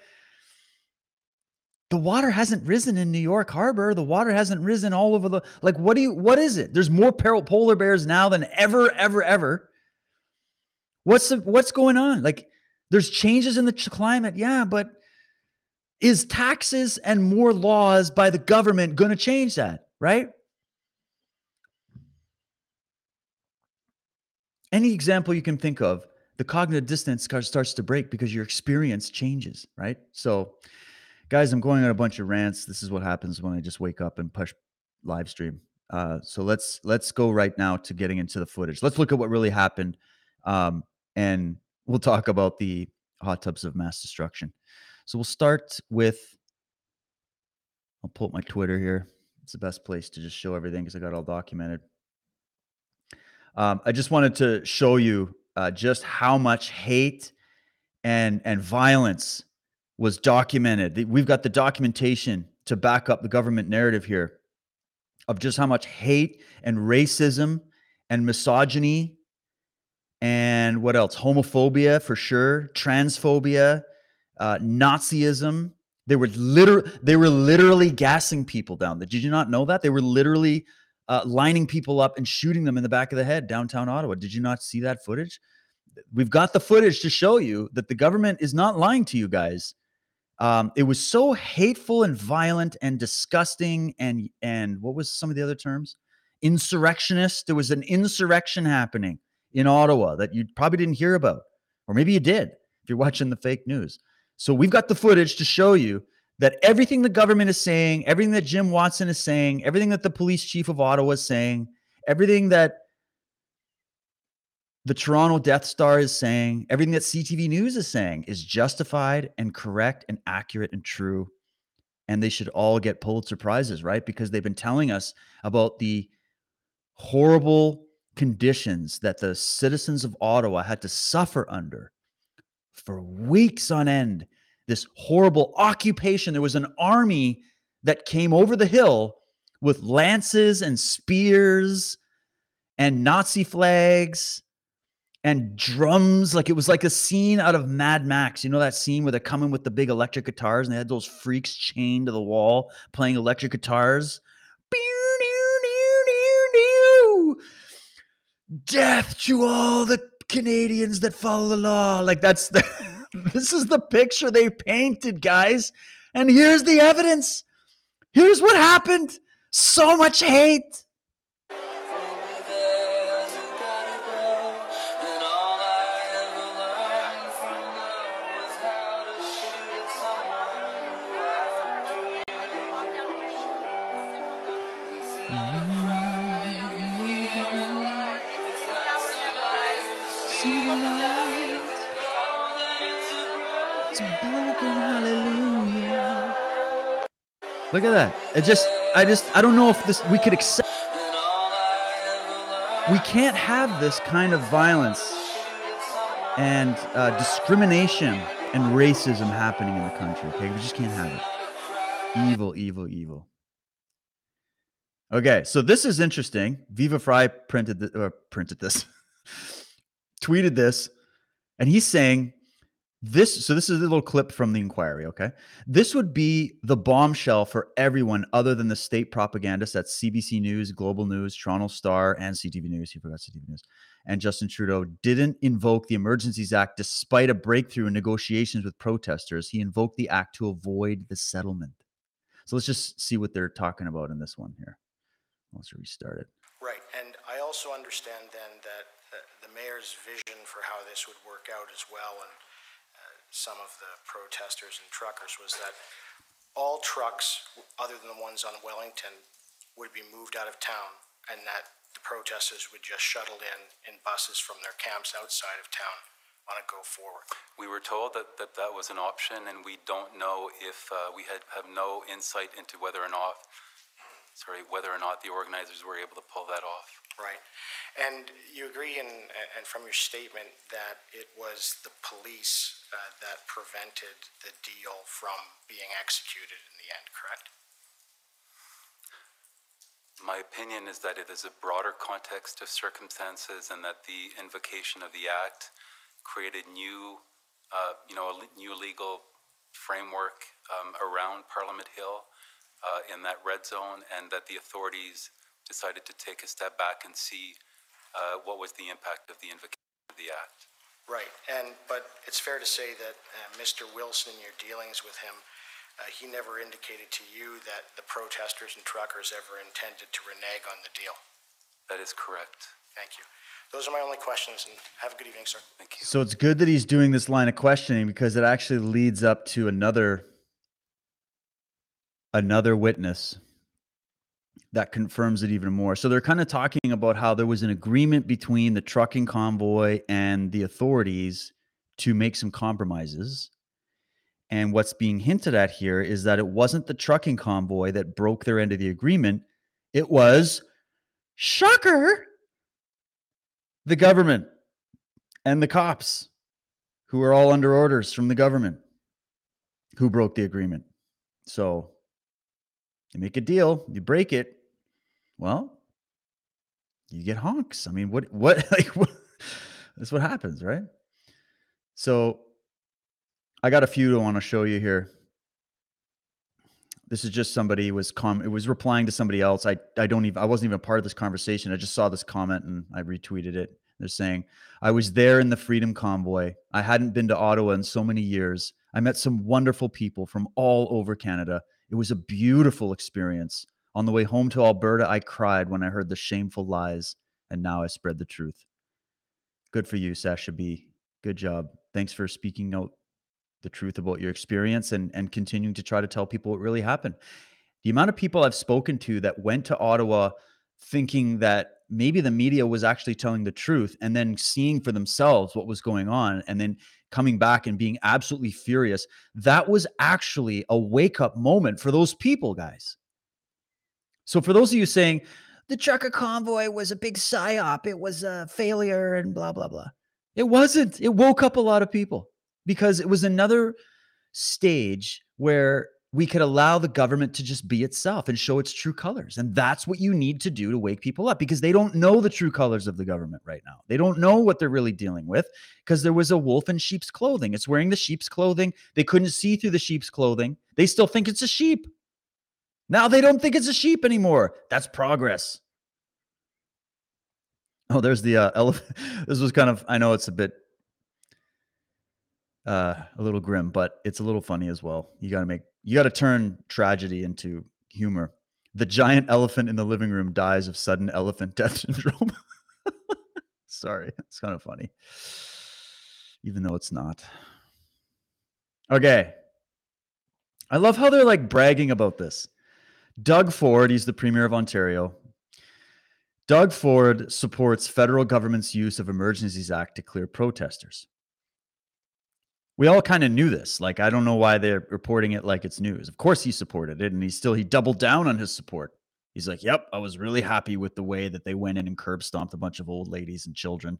the water hasn't risen in New York Harbor. The water hasn't risen all over the like. What do you? What is it? There's more polar bears now than ever, ever, ever. What's the, what's going on? Like, there's changes in the climate, yeah, but is taxes and more laws by the government going to change that? Right? Any example you can think of, the cognitive dissonance starts to break because your experience changes, right? So guys, I'm going on a bunch of rants. This is what happens when I just wake up and push live stream. Uh, so let's let's go right now to getting into the footage. Let's look at what really happened, um, and we'll talk about the hot tubs of mass destruction. So we'll start with. I'll pull up my Twitter here. It's the best place to just show everything because I got all documented. Um, I just wanted to show you uh, just how much hate and and violence was documented. We've got the documentation to back up the government narrative here of just how much hate and racism and misogyny and what else? Homophobia for sure, transphobia, uh, Nazism, They were literally they were literally gassing people down. Did you not know that? They were literally uh, lining people up and shooting them in the back of the head downtown Ottawa. Did you not see that footage? We've got the footage to show you that the government is not lying to you guys. Um, it was so hateful and violent and disgusting and and what was some of the other terms? Insurrectionist. There was an insurrection happening in Ottawa that you probably didn't hear about, or maybe you did if you're watching the fake news. So we've got the footage to show you that everything the government is saying, everything that Jim Watson is saying, everything that the police chief of Ottawa is saying, everything that the Toronto Death Star is saying, everything that CTV News is saying is justified and correct and accurate and true. And they should all get Pulitzer Prizes, right? Because they've been telling us about the horrible conditions that the citizens of Ottawa had to suffer under for weeks on end. This horrible occupation. There was an army that came over the hill with lances and spears and Nazi flags and drums. Like it was like a scene out of Mad Max. You know that scene where they're coming with the big electric guitars and they had those freaks chained to the wall playing electric guitars. Death to all the Canadians that follow the law. Like that's the this is the picture they painted, guys. And here's the evidence. Here's what happened. So much hate. Look at that. It just, I just, I don't know if this, we could accept. We can't have this kind of violence and uh, discrimination and racism happening in the country. Okay. We just can't have it. Evil, evil, evil. Okay. So this is interesting. Viva Frei printed, th- or printed this, tweeted this, and he's saying this so this is a little clip from the inquiry okay? This would be the bombshell for everyone other than the state propagandists that's cbc news global news toronto star and ctv news. He forgot ctv news. And justin trudeau didn't invoke the emergencies act despite a breakthrough in negotiations with protesters. He invoked the act to avoid the settlement. So let's just see what they're talking about in this one here. Let's restart it. Right and i also understand then that the mayor's vision for how this would work out as well and some of the protesters and truckers was that all trucks, other than the ones on Wellington, would be moved out of town and that the protesters would just shuttle in in buses from their camps outside of town on a go forward. We were told that, that that was an option, and we don't know if uh, we had have no insight into whether or not, sorry, whether or not the organizers were able to pull that off. Right. And you agree, in, and from your statement, that it was the police uh, that prevented the deal from being executed in the end, correct? My opinion is that it is a broader context of circumstances and that the invocation of the act created new, uh, you know, a new legal framework um, around Parliament Hill uh, in that red zone and that the authorities decided to take a step back and see uh, what was the impact of the invocation of the act. Right, and, but it's fair to say that uh, Mr. Wilson, your dealings with him, uh, he never indicated to you that the protesters and truckers ever intended to renege on the deal. That is correct. Thank you. Those are my only questions, and have a good evening, sir. Thank you. So it's good that he's doing this line of questioning because it actually leads up to another another witness that confirms it even more. So they're kind of talking about how there was an agreement between the trucking convoy and the authorities to make some compromises. And what's being hinted at here is that it wasn't the trucking convoy that broke their end of the agreement. It was, shocker, the government and the cops who are all under orders from the government who broke the agreement. So you make a deal, you break it, well, you get honks. I mean, what what like what, that's what happens, right? So I got a few I want to show you here. this is just somebody was com it was replying to somebody else. I I don't even I wasn't even part of this conversation. I just saw this comment and I retweeted it. They're saying, I was there in the Freedom Convoy. I hadn't been to Ottawa in so many years. I met some wonderful people from all over Canada. It was a beautiful experience. On the way home to Alberta, I cried when I heard the shameful lies, and now I spread the truth. Good for you, Sasha B. Good job. Thanks for speaking out the truth about your experience and and continuing to try to tell people what really happened. The amount of people I've spoken to that went to Ottawa thinking that maybe the media was actually telling the truth and then seeing for themselves what was going on and then coming back and being absolutely furious. That was actually a wake up moment for those people, guys. So, for those of you saying the trucker convoy was a big psyop, it was a failure and blah, blah, blah. It wasn't. It woke up a lot of people because it was another stage where we could allow the government to just be itself and show its true colors. And that's what you need to do to wake people up because they don't know the true colors of the government right now. They don't know what they're really dealing with because there was a wolf in sheep's clothing. It's wearing the sheep's clothing. They couldn't see through the sheep's clothing. They still think it's a sheep. Now they don't think it's a sheep anymore. That's progress. Oh, there's the uh, elephant. this was kind of, I know it's a bit uh, a little grim, but it's a little funny as well. You got to make you got to turn tragedy into humor. The giant elephant in the living room dies of sudden elephant death syndrome. Sorry, it's kind of funny, even though it's not. Okay. I love how they're like bragging about this. Doug Ford, he's the Premier of Ontario. Doug Ford supports federal government's use of Emergencies Act to clear protesters we all kind of knew this. Like, I don't know why they're reporting it like it's news. Of course, he supported it, and he still he doubled down on his support. He's like, "Yep, I was really happy with the way that they went in and curb stomped a bunch of old ladies and children.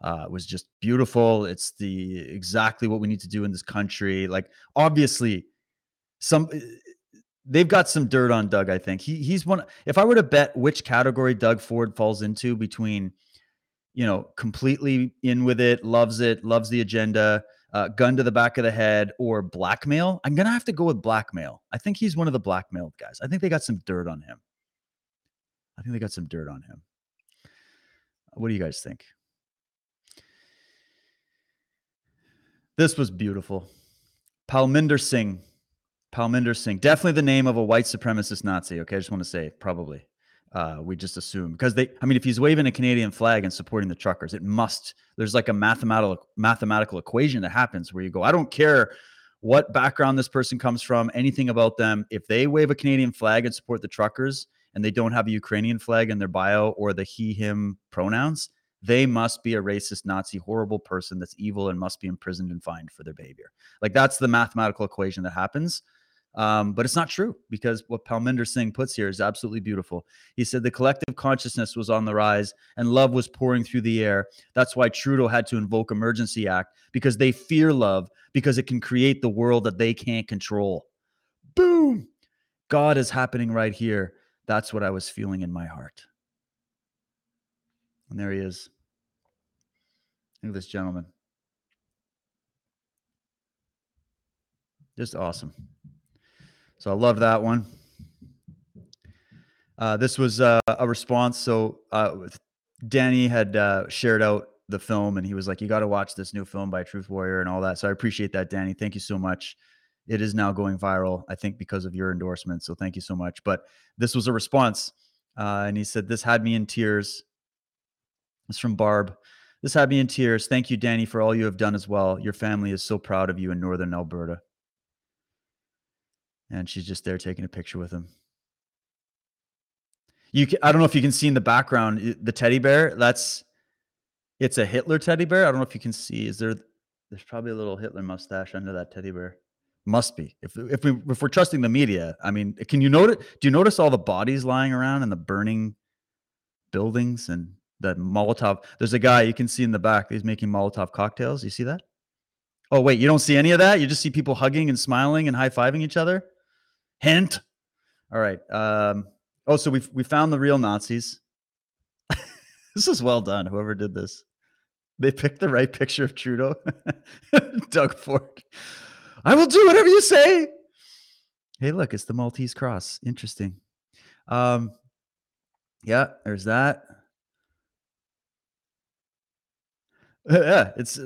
Uh, it was just beautiful. It's the exactly what we need to do in this country. Like, obviously, some eh, they've got some dirt on Doug. I think he he's one. If I were to bet which category Doug Ford falls into between, you know, completely in with it, loves it, loves the agenda." Uh, gun to the back of the head, or blackmail. I'm gonna have to go with blackmail. I think he's one of the blackmailed guys. I think they got some dirt on him. I think they got some dirt on him. What do you guys think? This was beautiful. Palminder Singh. Palminder Singh. Definitely the name of a white supremacist Nazi. Okay. I just want to say, probably uh, we just assume because they i mean if he's waving a canadian flag and supporting the truckers it must there's like a mathematical mathematical equation that happens where you go i don't care what background this person comes from anything about them if they wave a canadian flag and support the truckers and they don't have a ukrainian flag in their bio or the he him pronouns they must be a racist nazi horrible person that's evil and must be imprisoned and fined for their behavior. Like that's the mathematical equation that happens um, but it's not true because what Palminder Singh puts here is absolutely beautiful. He said the collective consciousness was on the rise and love was pouring through the air. That's why Trudeau had to invoke Emergency Act because they fear love because it can create the world that they can't control. Boom! God is happening right here. That's what I was feeling in my heart. And there he is. Look at this gentleman. Just awesome. So I love that one. Uh, this was uh, a response. So uh, Danny had uh, shared out the film, and he was like, "You got to watch this new film by Truth Warrior and all that." So I appreciate that, Danny. Thank you so much. It is now going viral, I think, because of your endorsement. So thank you so much. But this was a response, uh, and he said, "This had me in tears." It's from Barb. This had me in tears. Thank you, Danny, for all you have done as well. Your family is so proud of you in Northern Alberta and she's just there taking a picture with him. You can, I don't know if you can see in the background the teddy bear. That's it's a Hitler teddy bear. I don't know if you can see. Is there? There's probably a little Hitler mustache under that teddy bear. Must be. If if we if we're trusting the media, I mean, can you notice? Do you notice all the bodies lying around and the burning buildings and the Molotov? There's a guy you can see in the back. He's making Molotov cocktails. You see that? Oh wait, you don't see any of that. You just see people hugging and smiling and high fiving each other. Hint. All right. Um, oh, so we we found the real Nazis. this is well done. Whoever did this, they picked the right picture of Trudeau. Doug Ford. I will do whatever you say. Hey, look, it's the Maltese cross. Interesting. Um, yeah, there's that. yeah, it's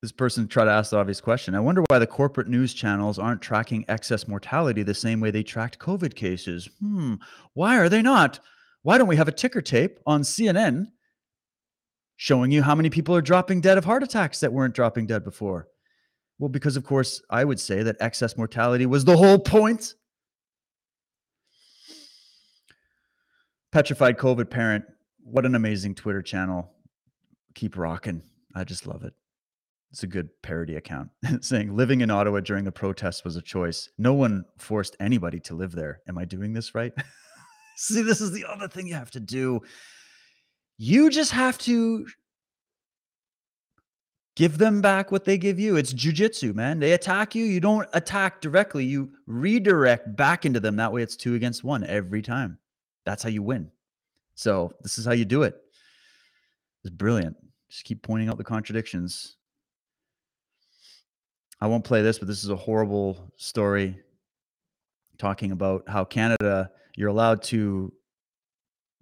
this person tried to ask the obvious question. I wonder why the corporate news channels aren't tracking excess mortality the same way they tracked COVID cases. Hmm, why are they not? Why don't we have a ticker tape on CNN showing you how many people are dropping dead of heart attacks that weren't dropping dead before? Well, because of course, I would say that excess mortality was the whole point. Petrified COVID parent. What an amazing Twitter channel. Keep rocking. I just love it. It's a good parody account saying living in Ottawa during the protest was a choice. No one forced anybody to live there. Am I doing this right? See, this is the other thing you have to do. You just have to give them back what they give you. It's jujitsu, man. They attack you, you don't attack directly, you redirect back into them. That way it's two against one every time. That's how you win. So, this is how you do it. It's brilliant. Just keep pointing out the contradictions. I won't play this, but this is a horrible story talking about how Canada, you're allowed to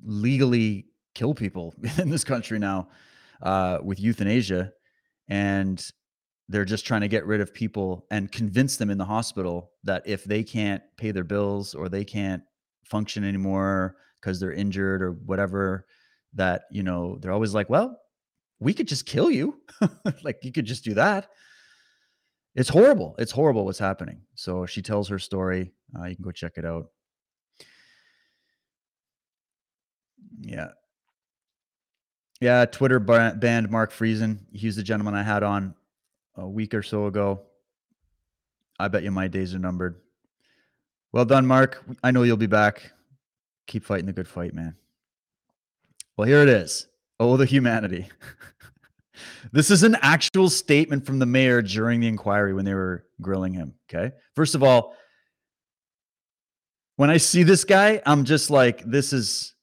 legally kill people in this country now uh, with euthanasia. And they're just trying to get rid of people and convince them in the hospital that if they can't pay their bills or they can't function anymore because they're injured or whatever, that, you know, they're always like, well, we could just kill you. like you could just do that. It's horrible. It's horrible what's happening. So she tells her story. Uh, you can go check it out. Yeah. Yeah. Twitter banned Mark Friesen. He's the gentleman I had on a week or so ago. I bet you my days are numbered. Well done, Mark. I know you'll be back. Keep fighting the good fight, man. Well, here it is. Oh, the humanity. this is an actual statement from the mayor during the inquiry when they were grilling him. Okay. First of all, when I see this guy, I'm just like, this is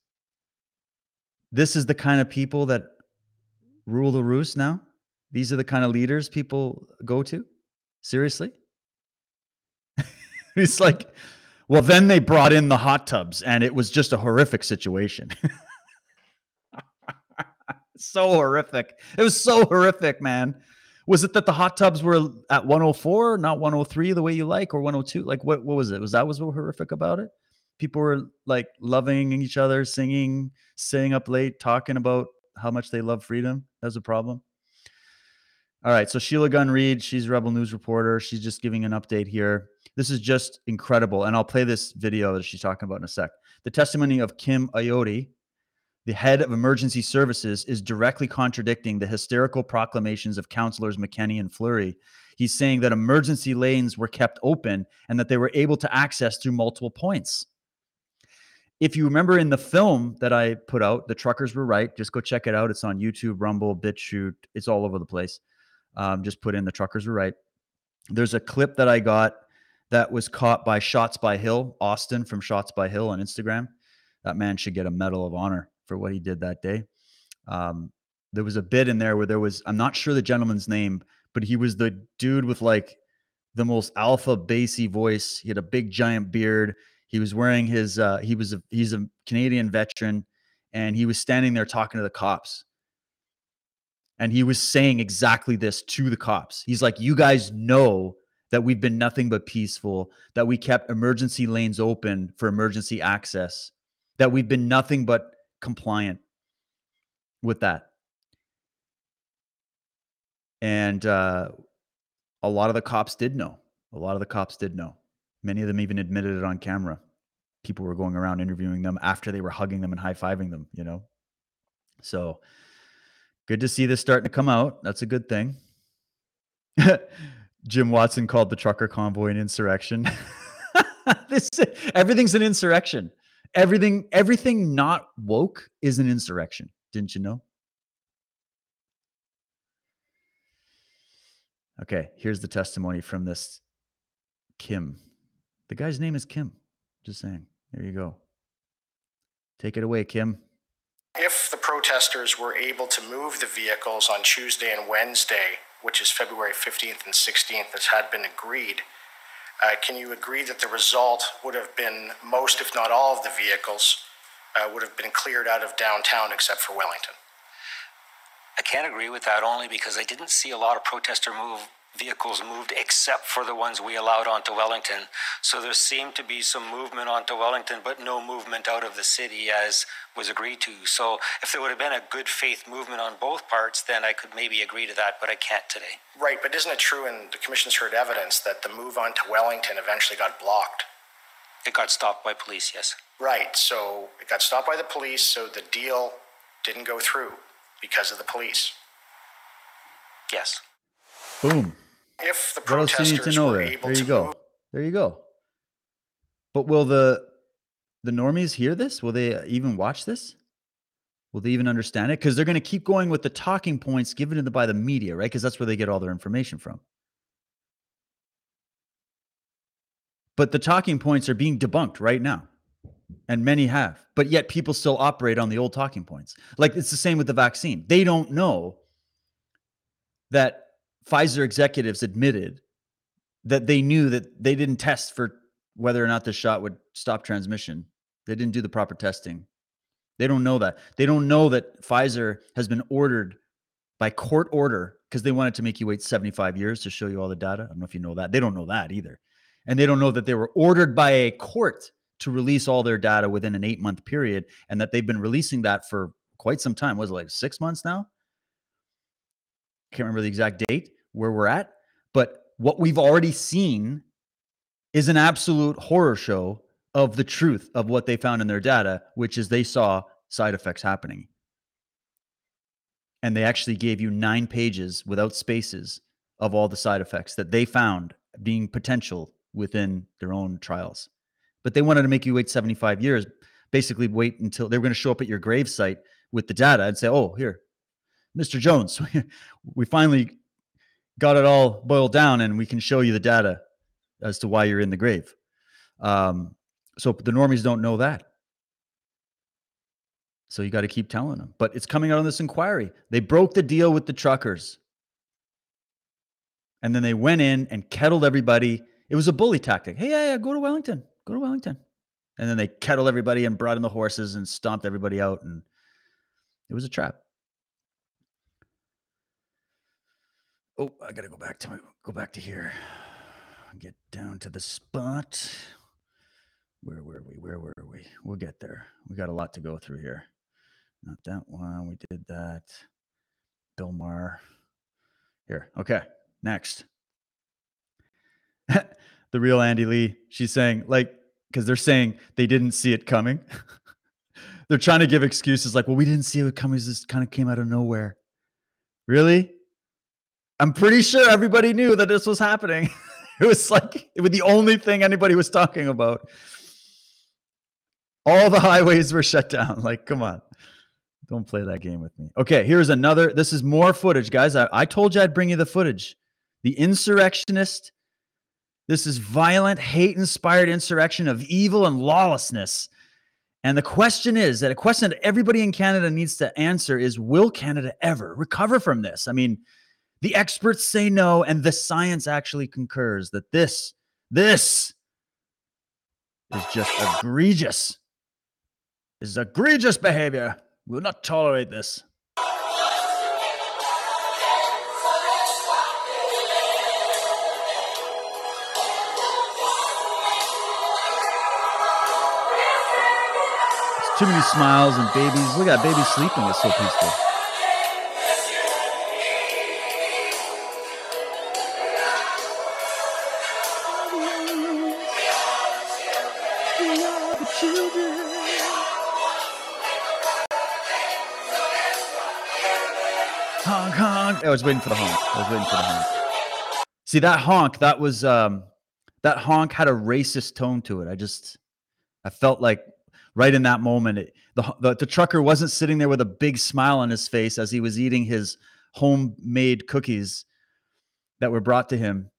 this is the kind of people that rule the roost now. These are the kind of leaders people go to. Seriously? He's like, well, then they brought in the hot tubs and it was just a horrific situation. so horrific. It was so horrific, man. Was it that the hot tubs were at 104, not 103, the way you like, or 102? Like, what, what was it? Was that was what horrific about it? People were like loving each other, singing, staying up late, talking about how much they love freedom. That's a problem. All right. So Sheila Gunn Reid, she's a Rebel News reporter. She's just giving an update here. This is just incredible. And I'll play this video that she's talking about in a sec. The testimony of Kim Ayotte, the head of emergency services, is directly contradicting the hysterical proclamations of counselors McKenney and Fleury. He's saying that emergency lanes were kept open and that they were able to access through multiple points. If you remember in the film that I put out, The Truckers Were Right, just go check it out. It's on YouTube, Rumble, BitChute, it's all over the place. Um, just put in The Truckers Were Right. There's a clip that I got that was caught by Shots by Hill, Austin from Shots by Hill on Instagram. That man should get a Medal of Honor for what he did that day. Um, there was a bit in there where there was, I'm not sure the gentleman's name, but he was the dude with like the most alpha bassy voice. He had a big giant beard. He was wearing his, uh, he was a, he's a Canadian veteran and he was standing there talking to the cops. And he was saying exactly this to the cops. He's like, You guys know that we've been nothing but peaceful, that we kept emergency lanes open for emergency access, that we've been nothing but compliant with that. And uh, a lot of the cops did know. A lot of the cops did know. Many of them even admitted it on camera. People were going around interviewing them after they were hugging them and high fiving them, you know? So good to see this starting to come out. That's a good thing. Jim Watson called the trucker convoy an insurrection. this everything's an insurrection. Everything, everything not woke is an insurrection. Didn't you know? Okay, here's the testimony from this Kim. The guy's name is Kim. Just saying. There you go. Take it away, Kim. If the protesters were able to move the vehicles on Tuesday and Wednesday, which is February 15th and 16th, as had been agreed, uh, can you agree that the result would have been most, if not all, of the vehicles uh, would have been cleared out of downtown except for Wellington? I can't agree with that only because I didn't see a lot of protester move vehicles moved except for the ones we allowed onto Wellington. So there seemed to be some movement onto Wellington, but no movement out of the city as was agreed to. So if there would have been a good faith movement on both parts, then I could maybe agree to that, but I can't today. Right, but isn't it true, and the commission's heard evidence, that the move on to Wellington eventually got blocked? It got stopped by police, yes. Right, so it got stopped by the police, so the deal didn't go through because of the police. Yes. Boom. If the What else do you need to know were there? There you go. move There you go. But will the the normies hear this? Will they even watch this? Will they even understand it? Because they're going to keep going with the talking points given to them by the media, right? Because that's where they get all their information from. But the talking points are being debunked right now. And many have. But yet people still operate on the old talking points. Like it's the same with the vaccine. They don't know that Pfizer executives admitted that they knew that they didn't test for whether or not the shot would stop transmission. They didn't do the proper testing. They don't know that. They don't know that Pfizer has been ordered by court order because they wanted to make you wait 75 years to show you all the data. I don't know if you know that. They don't know that either. And they don't know that they were ordered by a court to release all their data within an eight month period and that they've been releasing that for quite some time. Was it like six months now? Can't remember the exact date where we're at. But what we've already seen is an absolute horror show of the truth of what they found in their data, which is they saw side effects happening. And they actually gave you nine pages without spaces of all the side effects that they found being potential within their own trials. But they wanted to make you wait 75 years, basically wait until they were going to show up at your grave site with the data and say, oh, here, Mr. Jones, we finally got it all boiled down and we can show you the data as to why you're in the grave. Um, so the normies don't know that. So you got to keep telling them. But it's coming out on this inquiry. They broke the deal with the truckers. And then they went in and kettled everybody. It was a bully tactic. Hey, yeah, yeah, go to Wellington. Go to Wellington. And then they kettled everybody and brought in the horses and stomped everybody out. And it was a trap. Oh, I gotta go back to my go back to here. Get down to the spot. Where were we? Where were we? We'll get there. We got a lot to go through here. Not that one. We did that. Bill Maher. Here. Okay. Next. the real Andy Lee. She's saying, like, because they're saying they didn't see it coming. they're trying to give excuses like, well, we didn't see it coming. This kind of came out of nowhere. Really? I'm pretty sure everybody knew that this was happening. it was like it was the only thing anybody was talking about. All the highways were shut down. Like, come on. Don't play that game with me. Okay, here's another. This is more footage, guys. I, I told you I'd bring you the footage. The insurrectionist. This is violent, hate inspired insurrection of evil and lawlessness. And the question is that a question that everybody in Canada needs to answer is Will Canada ever recover from this? I mean, the experts say no, and the science actually concurs that this, this is just egregious. This is egregious behavior. We will not tolerate this. Too many smiles and babies. Look at baby sleeping. It's so peaceful. I was waiting for the honk. I was waiting for the honk. See that honk? That was um that honk had a racist tone to it. I just I felt like right in that moment, it, the, the the trucker wasn't sitting there with a big smile on his face as he was eating his homemade cookies that were brought to him.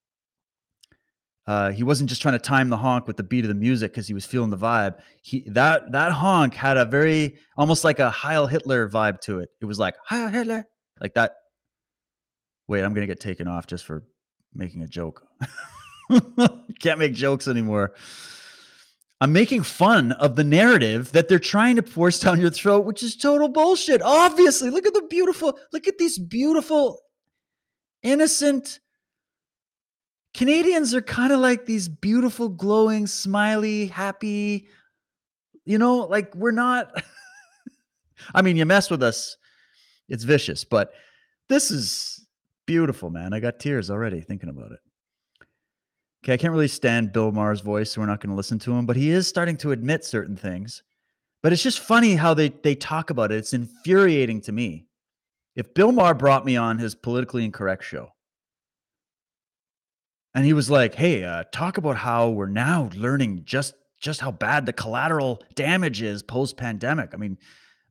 Uh, he wasn't just trying to time the honk with the beat of the music because he was feeling the vibe. He that that honk had a very almost like a Heil Hitler vibe to it. It was like Heil Hitler, like that. Wait, I'm gonna get taken off just for making a joke. Can't make jokes anymore. I'm making fun of the narrative that they're trying to force down your throat, which is total bullshit. Obviously, look at the beautiful, look at these beautiful, innocent Canadians are kind of like these beautiful, glowing, smiley, happy, you know, like we're not. I mean, you mess with us, it's vicious, but this is beautiful, man. I got tears already thinking about it. Okay, I can't really stand Bill Maher's voice, so we're not going to listen to him, but he is starting to admit certain things. But it's just funny how they they talk about it. It's infuriating to me. If Bill Maher brought me on his politically incorrect show, and he was like, "Hey, uh, talk about how we're now learning just just how bad the collateral damage is post pandemic." I mean,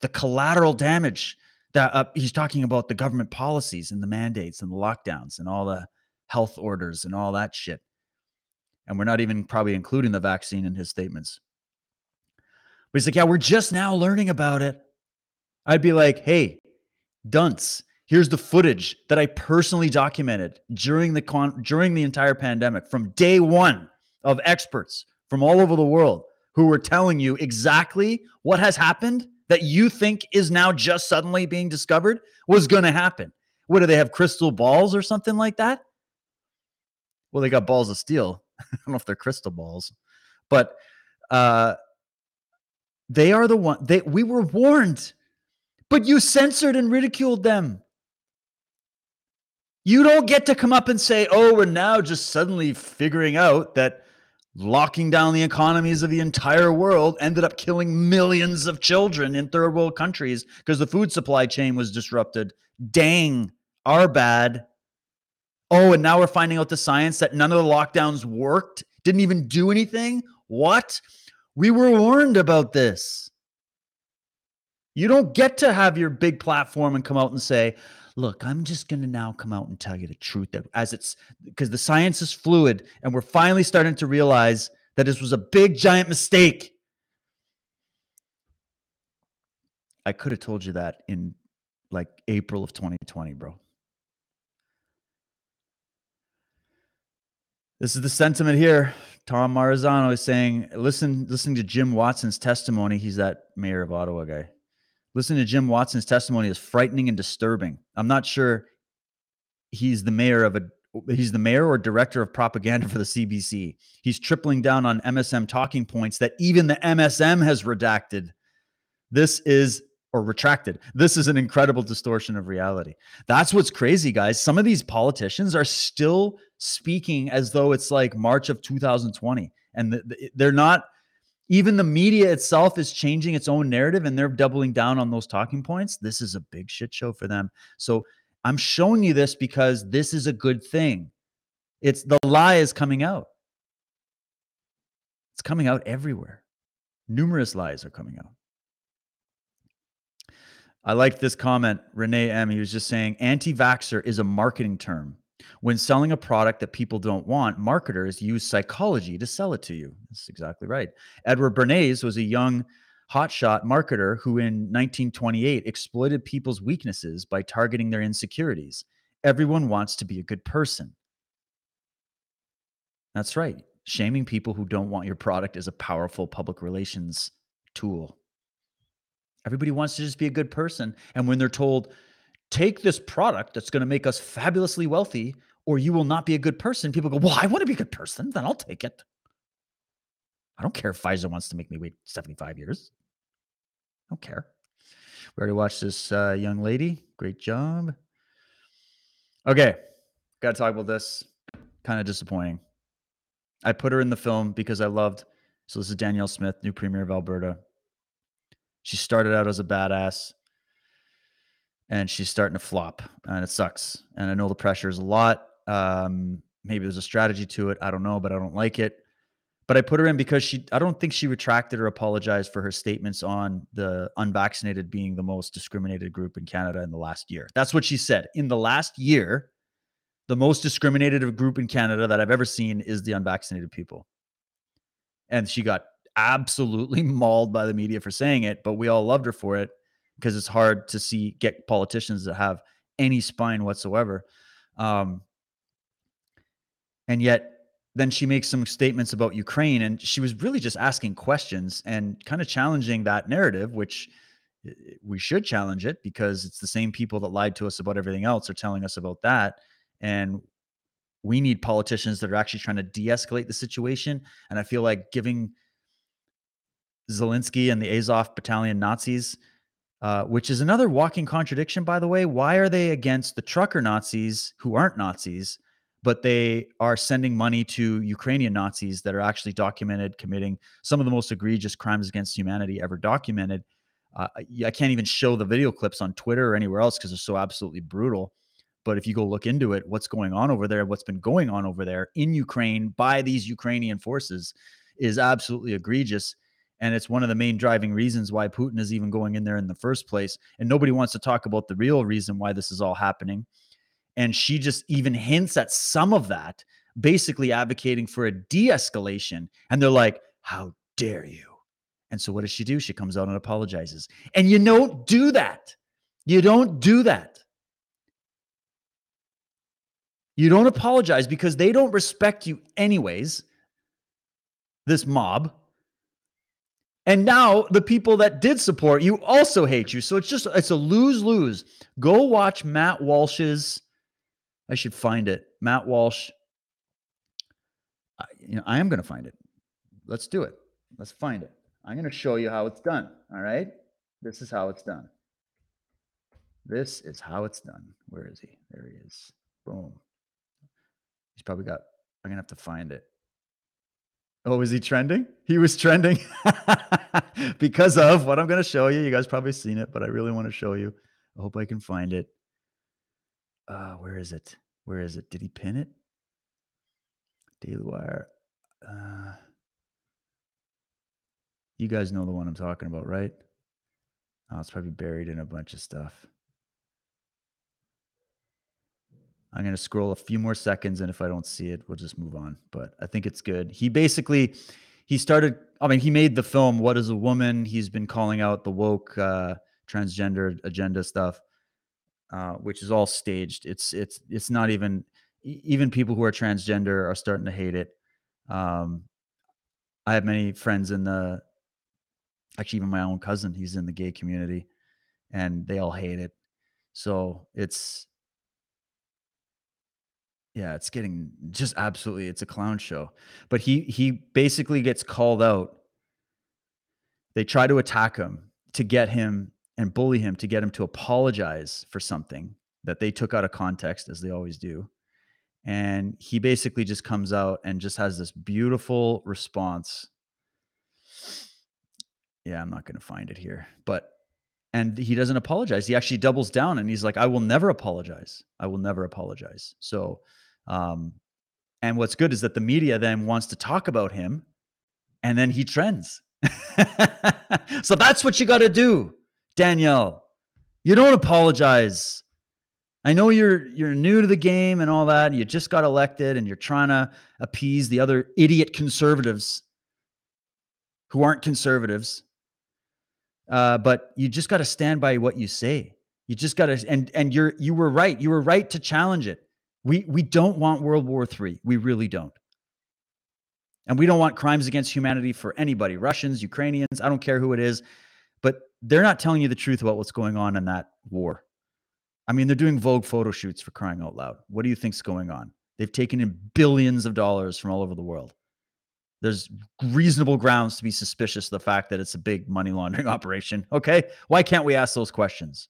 the collateral damage that uh, he's talking about the government policies and the mandates and the lockdowns and all the health orders and all that shit. And we're not even probably including the vaccine in his statements. But he's like, yeah, we're just now learning about it. I'd be like, hey, dunce, here's the footage that I personally documented during the con- during the entire pandemic from day one of experts from all over the world who were telling you exactly what has happened that you think is now just suddenly being discovered was going to happen. What do they have crystal balls or something like that? Well, they got balls of steel. I don't know if they're crystal balls, but uh, they are the one. They we were warned, but you censored and ridiculed them. You don't get to come up and say, "Oh, we're now just suddenly figuring out that locking down the economies of the entire world ended up killing millions of children in third world countries because the food supply chain was disrupted." Dang, our bad. Oh, and now we're finding out the science that none of the lockdowns worked, didn't even do anything. What? We were warned about this. You don't get to have your big platform and come out and say, look, I'm just going to now come out and tell you the truth that as it's because the science is fluid and we're finally starting to realize that this was a big, giant mistake. I could have told you that in like April of 2020, bro. This is the sentiment here. Tom Marzano is saying, listen, listening to Jim Watson's testimony. He's that mayor of Ottawa guy. Listening to Jim Watson's testimony is frightening and disturbing. I'm not sure he's the mayor of a he's the mayor or director of propaganda for the CBC. He's tripling down on MSM talking points that even the MSM has redacted. This is or retracted. This is an incredible distortion of reality. That's what's crazy, guys. Some of these politicians are still speaking as though it's like March of 2020, and they're not. Even the media itself is changing its own narrative, and they're doubling down on those talking points. This is a big shit show for them. So I'm showing you this because this is a good thing. It's the lie is coming out. It's coming out everywhere. Numerous lies are coming out. I liked this comment, Renee M. He was just saying anti vaxxer is a marketing term. When selling a product that people don't want, marketers use psychology to sell it to you. That's exactly right. Edward Bernays was a young hotshot marketer who in 1928 exploited people's weaknesses by targeting their insecurities. Everyone wants to be a good person. That's right. Shaming people who don't want your product is a powerful public relations tool. Everybody wants to just be a good person. And when they're told, take this product that's going to make us fabulously wealthy, or you will not be a good person, people go, well, I want to be a good person. Then I'll take it. I don't care if Pfizer wants to make me wait 75 years. I don't care. We already watched this uh, young lady. Great job. Okay. Got to talk about this. Kind of disappointing. I put her in the film because I loved. So this is Danielle Smith, new premier of Alberta. She started out as a badass and she's starting to flop and it sucks. And I know the pressure is a lot. Um, maybe there's a strategy to it. I don't know, but I don't like it. But I put her in because she, I don't think she retracted or apologized for her statements on the unvaccinated being the most discriminated group in Canada in the last year. That's what she said. In the last year, the most discriminated group in Canada that I've ever seen is the unvaccinated people. And she got absolutely mauled by the media for saying it, but we all loved her for it because it's hard to see get politicians that have any spine whatsoever. Um, and yet then she makes some statements about Ukraine, and she was really just asking questions and kind of challenging that narrative, which i- we should challenge it because it's the same people that lied to us about everything else are telling us about that. And we need politicians that are actually trying to de-escalate the situation. And I feel like giving Zelensky and the Azov battalion Nazis, uh, which is another walking contradiction, by the way. Why are they against the trucker Nazis who aren't Nazis, but they are sending money to Ukrainian Nazis that are actually documented committing some of the most egregious crimes against humanity ever documented? Uh, I can't even show the video clips on Twitter or anywhere else because they're so absolutely brutal. But if you go look into it, what's going on over there, what's been going on over there in Ukraine by these Ukrainian forces is absolutely egregious. And it's one of the main driving reasons why Putin is even going in there in the first place. And nobody wants to talk about the real reason why this is all happening. And she just even hints at some of that, basically advocating for a de escalation. And they're like, How dare you? And so what does she do? She comes out and apologizes. And you don't do that. You don't do that. You don't apologize because they don't respect you, anyways. This mob. And now the people that did support you also hate you. So it's just, it's a lose lose. Go watch Matt Walsh's. I should find it. Matt Walsh. I, you know, I am going to find it. Let's do it. Let's find it. I'm going to show you how it's done. All right. This is how it's done. This is how it's done. Where is he? There he is. Boom. He's probably got, I'm going to have to find it. Oh, is he trending? He was trending because of what I'm going to show you. You guys probably seen it, but I really want to show you. I hope I can find it. Uh, where is it? Where is it? Did he pin it? Daily Wire. Uh, you guys know the one I'm talking about, right? Oh, it's probably buried in a bunch of stuff. I'm going to scroll a few more seconds, and if I don't see it, we'll just move on. But I think it's good. He basically he started. I mean, he made the film "What Is a Woman." He's been calling out the woke uh, transgender agenda stuff, uh, which is all staged. It's it's it's not even even people who are transgender are starting to hate it. Um, I have many friends in the actually even my own cousin. He's in the gay community, and they all hate it. So it's yeah, it's getting just absolutely it's a clown show. But he he basically gets called out. They try to attack him to get him and bully him to get him to apologize for something that they took out of context as they always do. And he basically just comes out and just has this beautiful response. Yeah, I'm not going to find it here. But and he doesn't apologize. He actually doubles down and he's like, I will never apologize. I will never apologize. So, um, and what's good is that the media then wants to talk about him and then he trends. so that's what you got to do, Danielle. You don't apologize. I know you're you're new to the game and all that. And you just got elected and you're trying to appease the other idiot conservatives who aren't conservatives. Uh, but you just got to stand by what you say. You just got to, and and you're you were right. You were right to challenge it. We we don't want World War III. We really don't. And we don't want crimes against humanity for anybody, Russians, Ukrainians. I don't care who it is, but they're not telling you the truth about what's going on in that war. I mean, they're doing Vogue photo shoots for crying out loud. What do you think's going on? They've taken in billions of dollars from all over the world there's reasonable grounds to be suspicious of the fact that it's a big money laundering operation. Okay. Why can't we ask those questions?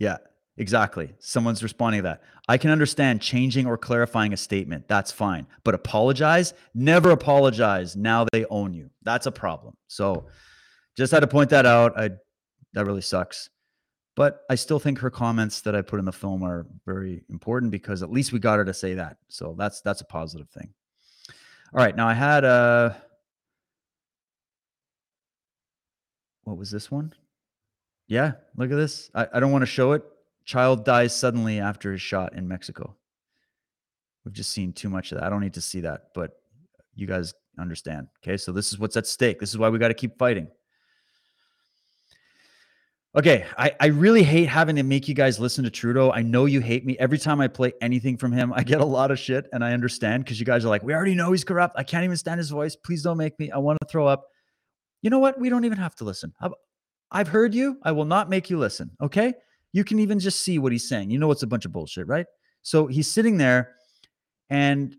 Yeah, exactly. Someone's responding to that. I can understand changing or clarifying a statement. That's fine. But apologize? Never apologize. Now they own you. That's a problem. So just had to point that out. I that really sucks. But I still think her comments that I put in the film are very important because at least we got her to say that. So that's that's a positive thing. All right, now I had a what was this one? Yeah, look at this. I, I don't want to show it. Child dies suddenly after his shot in Mexico. We've just seen too much of that. I don't need to see that, but you guys understand. Okay, so this is what's at stake. This is why we got to keep fighting. Okay, I, I really hate having to make you guys listen to Trudeau. I know you hate me. Every time I play anything from him, I get a lot of shit, and I understand because you guys are like, we already know he's corrupt. I can't even stand his voice. Please don't make me. I want to throw up. You know what? We don't even have to listen. I've, heard you. I will not make you listen. Okay. You can even just see what he's saying. You know it's a bunch of bullshit, right? So he's sitting there, and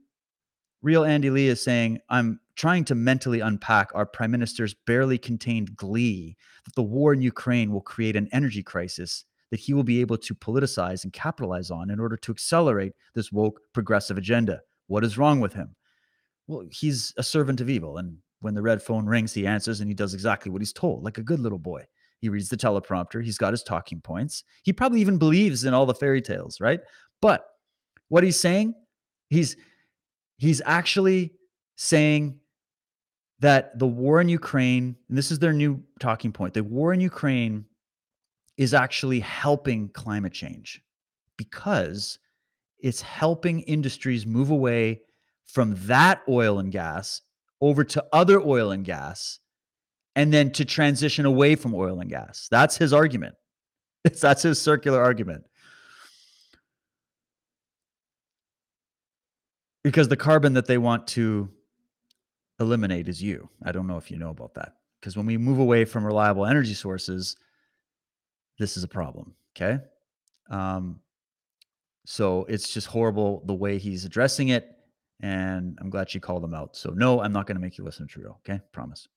real Andy Lee is saying, I'm trying to mentally unpack our prime minister's barely contained glee that the war in Ukraine will create an energy crisis that he will be able to politicize and capitalize on in order to accelerate this woke progressive agenda. What is wrong with him? Well, he's a servant of evil. And when the red phone rings, he answers and he does exactly what he's told, like a good little boy. He reads the teleprompter, he's got his talking points. He probably even believes in all the fairy tales, right? But what he's saying, he's he's actually saying that the war in Ukraine, and this is their new talking point, the war in Ukraine is actually helping climate change because it's helping industries move away from that oil and gas over to other oil and gas and then to transition away from oil and gas. That's his argument. That's his circular argument. Because the carbon that they want to eliminate is you. I don't know if you know about that. Because when we move away from reliable energy sources, this is a problem. Okay. Um, so it's just horrible the way he's addressing it. And I'm glad she called him out. So, no, I'm not going to make you listen to Trudeau. Okay. Promise.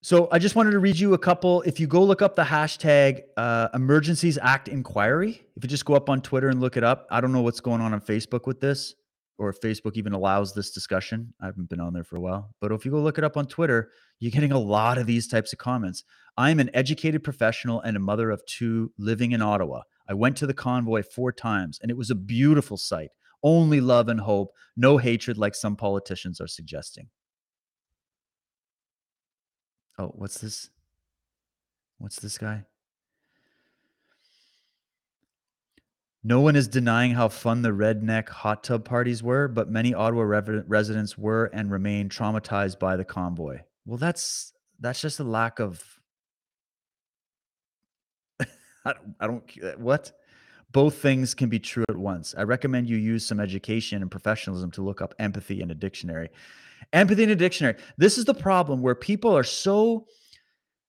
So I just wanted to read you a couple. If you go look up the hashtag uh, Emergencies Act Inquiry, if you just go up on Twitter and look it up, I don't know what's going on on Facebook with this or if Facebook even allows this discussion. I haven't been on there for a while. But if you go look it up on Twitter, you're getting a lot of these types of comments. I'm an educated professional and a mother of two living in Ottawa. I went to the convoy four times and it was a beautiful sight. Only love and hope, no hatred like some politicians are suggesting. Oh, what's this? What's this guy? No one is denying how fun the redneck hot tub parties were, but many Ottawa rev- residents were and remain traumatized by the convoy. Well, that's that's just a lack of. I don't. I don't. Uh, what? Both things can be true at once. I recommend you use some education and professionalism to look up empathy in a dictionary. Empathy in a dictionary. This is the problem where people are so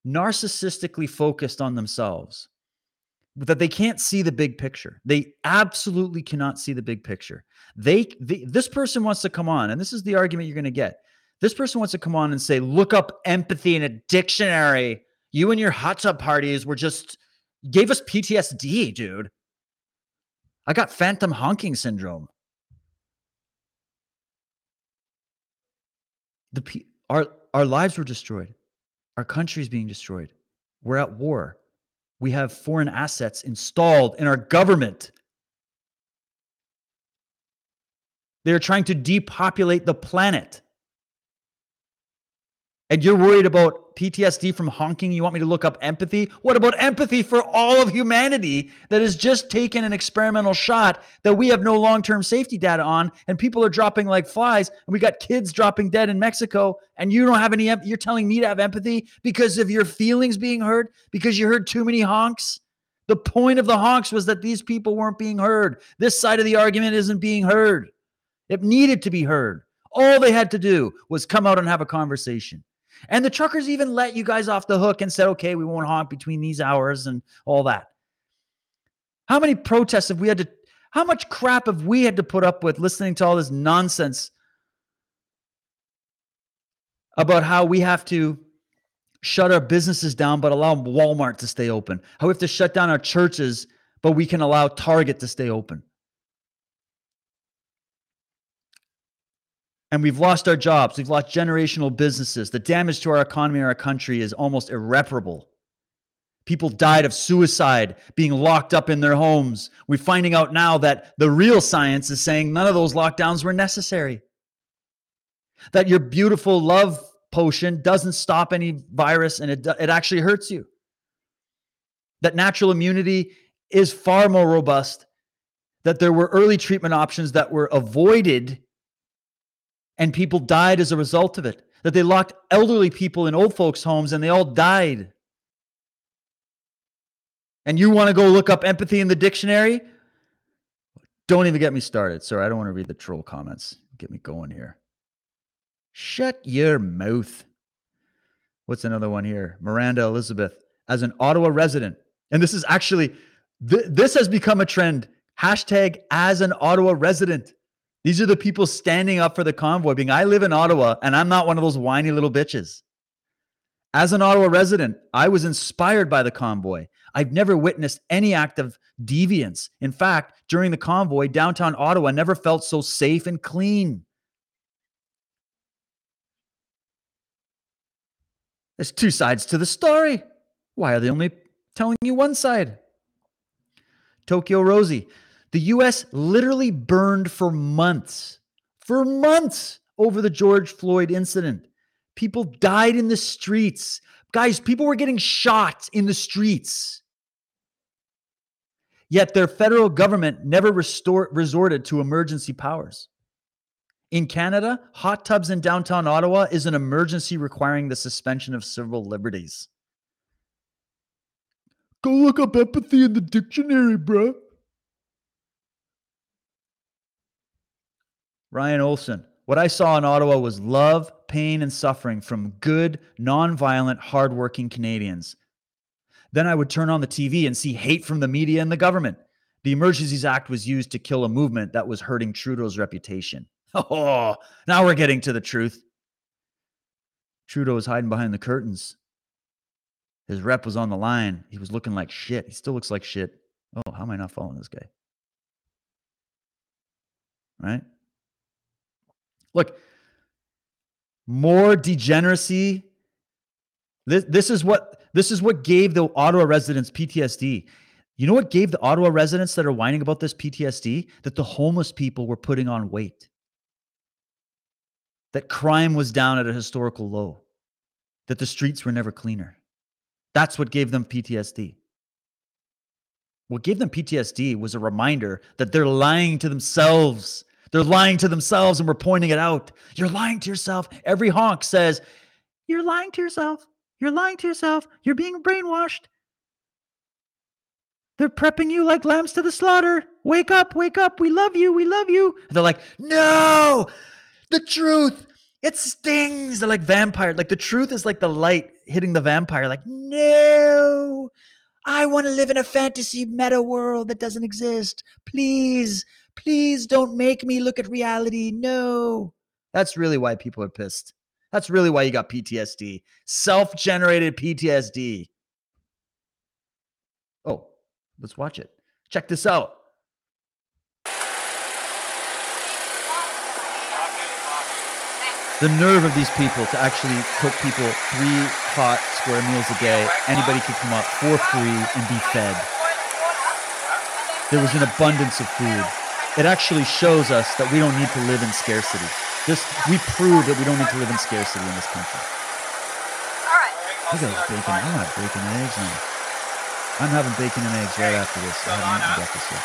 narcissistically focused on themselves that they can't see the big picture. They absolutely cannot see the big picture. They, they this person wants to come on, and this is the argument you're going to get. This person wants to come on and say, "Look up empathy in a dictionary." You and your hot tub parties were just gave us PTSD, dude. I got phantom honking syndrome. The our our lives were destroyed. Our country is being destroyed. We're at war. We have foreign assets installed in our government. They're trying to depopulate the planet. And you're worried about PTSD from honking. You want me to look up empathy? What about empathy for all of humanity that has just taken an experimental shot that we have no long term safety data on, and people are dropping like flies, and we got kids dropping dead in Mexico, and you don't have any, you're telling me to have empathy because of your feelings being hurt, because you heard too many honks? The point of the honks was that these people weren't being heard. This side of the argument isn't being heard. It needed to be heard. All they had to do was come out and have a conversation. And the truckers even let you guys off the hook and said, okay, we won't honk between these hours and all that. How many protests have we had to, how much crap have we had to put up with listening to all this nonsense about how we have to shut our businesses down but allow Walmart to stay open? How we have to shut down our churches but we can allow Target to stay open? And we've lost our jobs. We've lost generational businesses. The damage to our economy and our country is almost irreparable. People died of suicide, being locked up in their homes. We're finding out now that the real science is saying none of those lockdowns were necessary. That your beautiful love potion doesn't stop any virus and it, it actually hurts you. That natural immunity is far more robust. That there were early treatment options that were avoided and people died as a result of it. that they locked elderly people in old folks' homes and they all died. And you want to go look up empathy in the dictionary? Don't even get me started. Sorry, I don't want to read the troll comments. Get me going here. Shut your mouth. What's another one here? Miranda Elizabeth, as an Ottawa resident, and this is actually, th- this has become a trend. Hashtag as an Ottawa resident. These are the people standing up for the convoy, being, I live in Ottawa and I'm not one of those whiny little bitches. As an Ottawa resident, I was inspired by the convoy. I've never witnessed any act of deviance. In fact, during the convoy, downtown Ottawa never felt so safe and clean. There's two sides to the story. Why are they only telling you one side? Tokyo Rosie, the US literally burned for months, for months over the George Floyd incident. People died in the streets. Guys, people were getting shot in the streets. Yet their federal government never restore, resorted to emergency powers. In Canada, hot tubs in downtown Ottawa is an emergency requiring the suspension of civil liberties. Go look up empathy in the dictionary, bro. Ryan Olson, what I saw in Ottawa was love, pain, and suffering from good, nonviolent, hardworking Canadians. Then I would turn on the TV and see hate from the media and the government. The Emergencies Act was used to kill a movement that was hurting Trudeau's reputation. Oh, now we're getting to the truth. Trudeau was hiding behind the curtains. His rep was on the line. He was looking like shit. He still looks like shit. Oh, how am I not following this guy? Right? Look, more degeneracy. This, this is what this is what gave the Ottawa residents PTSD. You know what gave the Ottawa residents that are whining about this PTSD? That the homeless people were putting on weight. That crime was down at a historical low. That the streets were never cleaner. That's what gave them PTSD. What gave them PTSD was a reminder that they're lying to themselves. They're lying to themselves and we're pointing it out. You're lying to yourself. Every honk says, You're lying to yourself. You're lying to yourself. You're being brainwashed. They're prepping you like lambs to the slaughter. Wake up, wake up. We love you. We love you. And they're like, No, the truth. It stings. They're like vampire. Like the truth is like the light hitting the vampire. Like, no, I want to live in a fantasy meta world that doesn't exist. Please, please don't make me look at reality. No. That's really why people are pissed. That's really why you got PTSD. Self generated PTSD. Oh, let's watch it. Check this out. The nerve of these people to actually cook people three hot square meals a day. Anybody could come up for free and be fed. There was an abundance of food. It actually shows us that we don't need to live in scarcity. This we prove that we don't need to live in scarcity in this country. Look at bacon. I'm not bacon and eggs now. I'm having bacon and eggs right after this. I haven't eaten breakfast yet.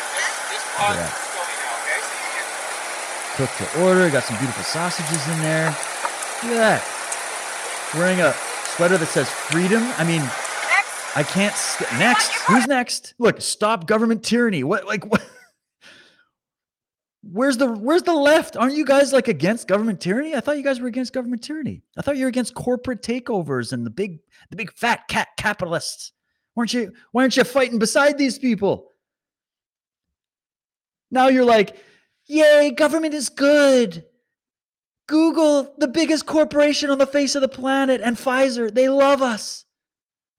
Look at that. Cooked to order. Got some beautiful sausages in there. Look at that. Wearing a sweater that says freedom. I mean, I can't. St- next. Who's next? Look, stop government tyranny. What? Like what? Where's the Where's the left? Aren't you guys like against government tyranny? I thought you guys were against government tyranny. I thought you were against corporate takeovers and the big the big fat cat capitalists. Weren't you? Why aren't you fighting beside these people? Now you're like, yay, government is good. Google, the biggest corporation on the face of the planet, and Pfizer, they love us.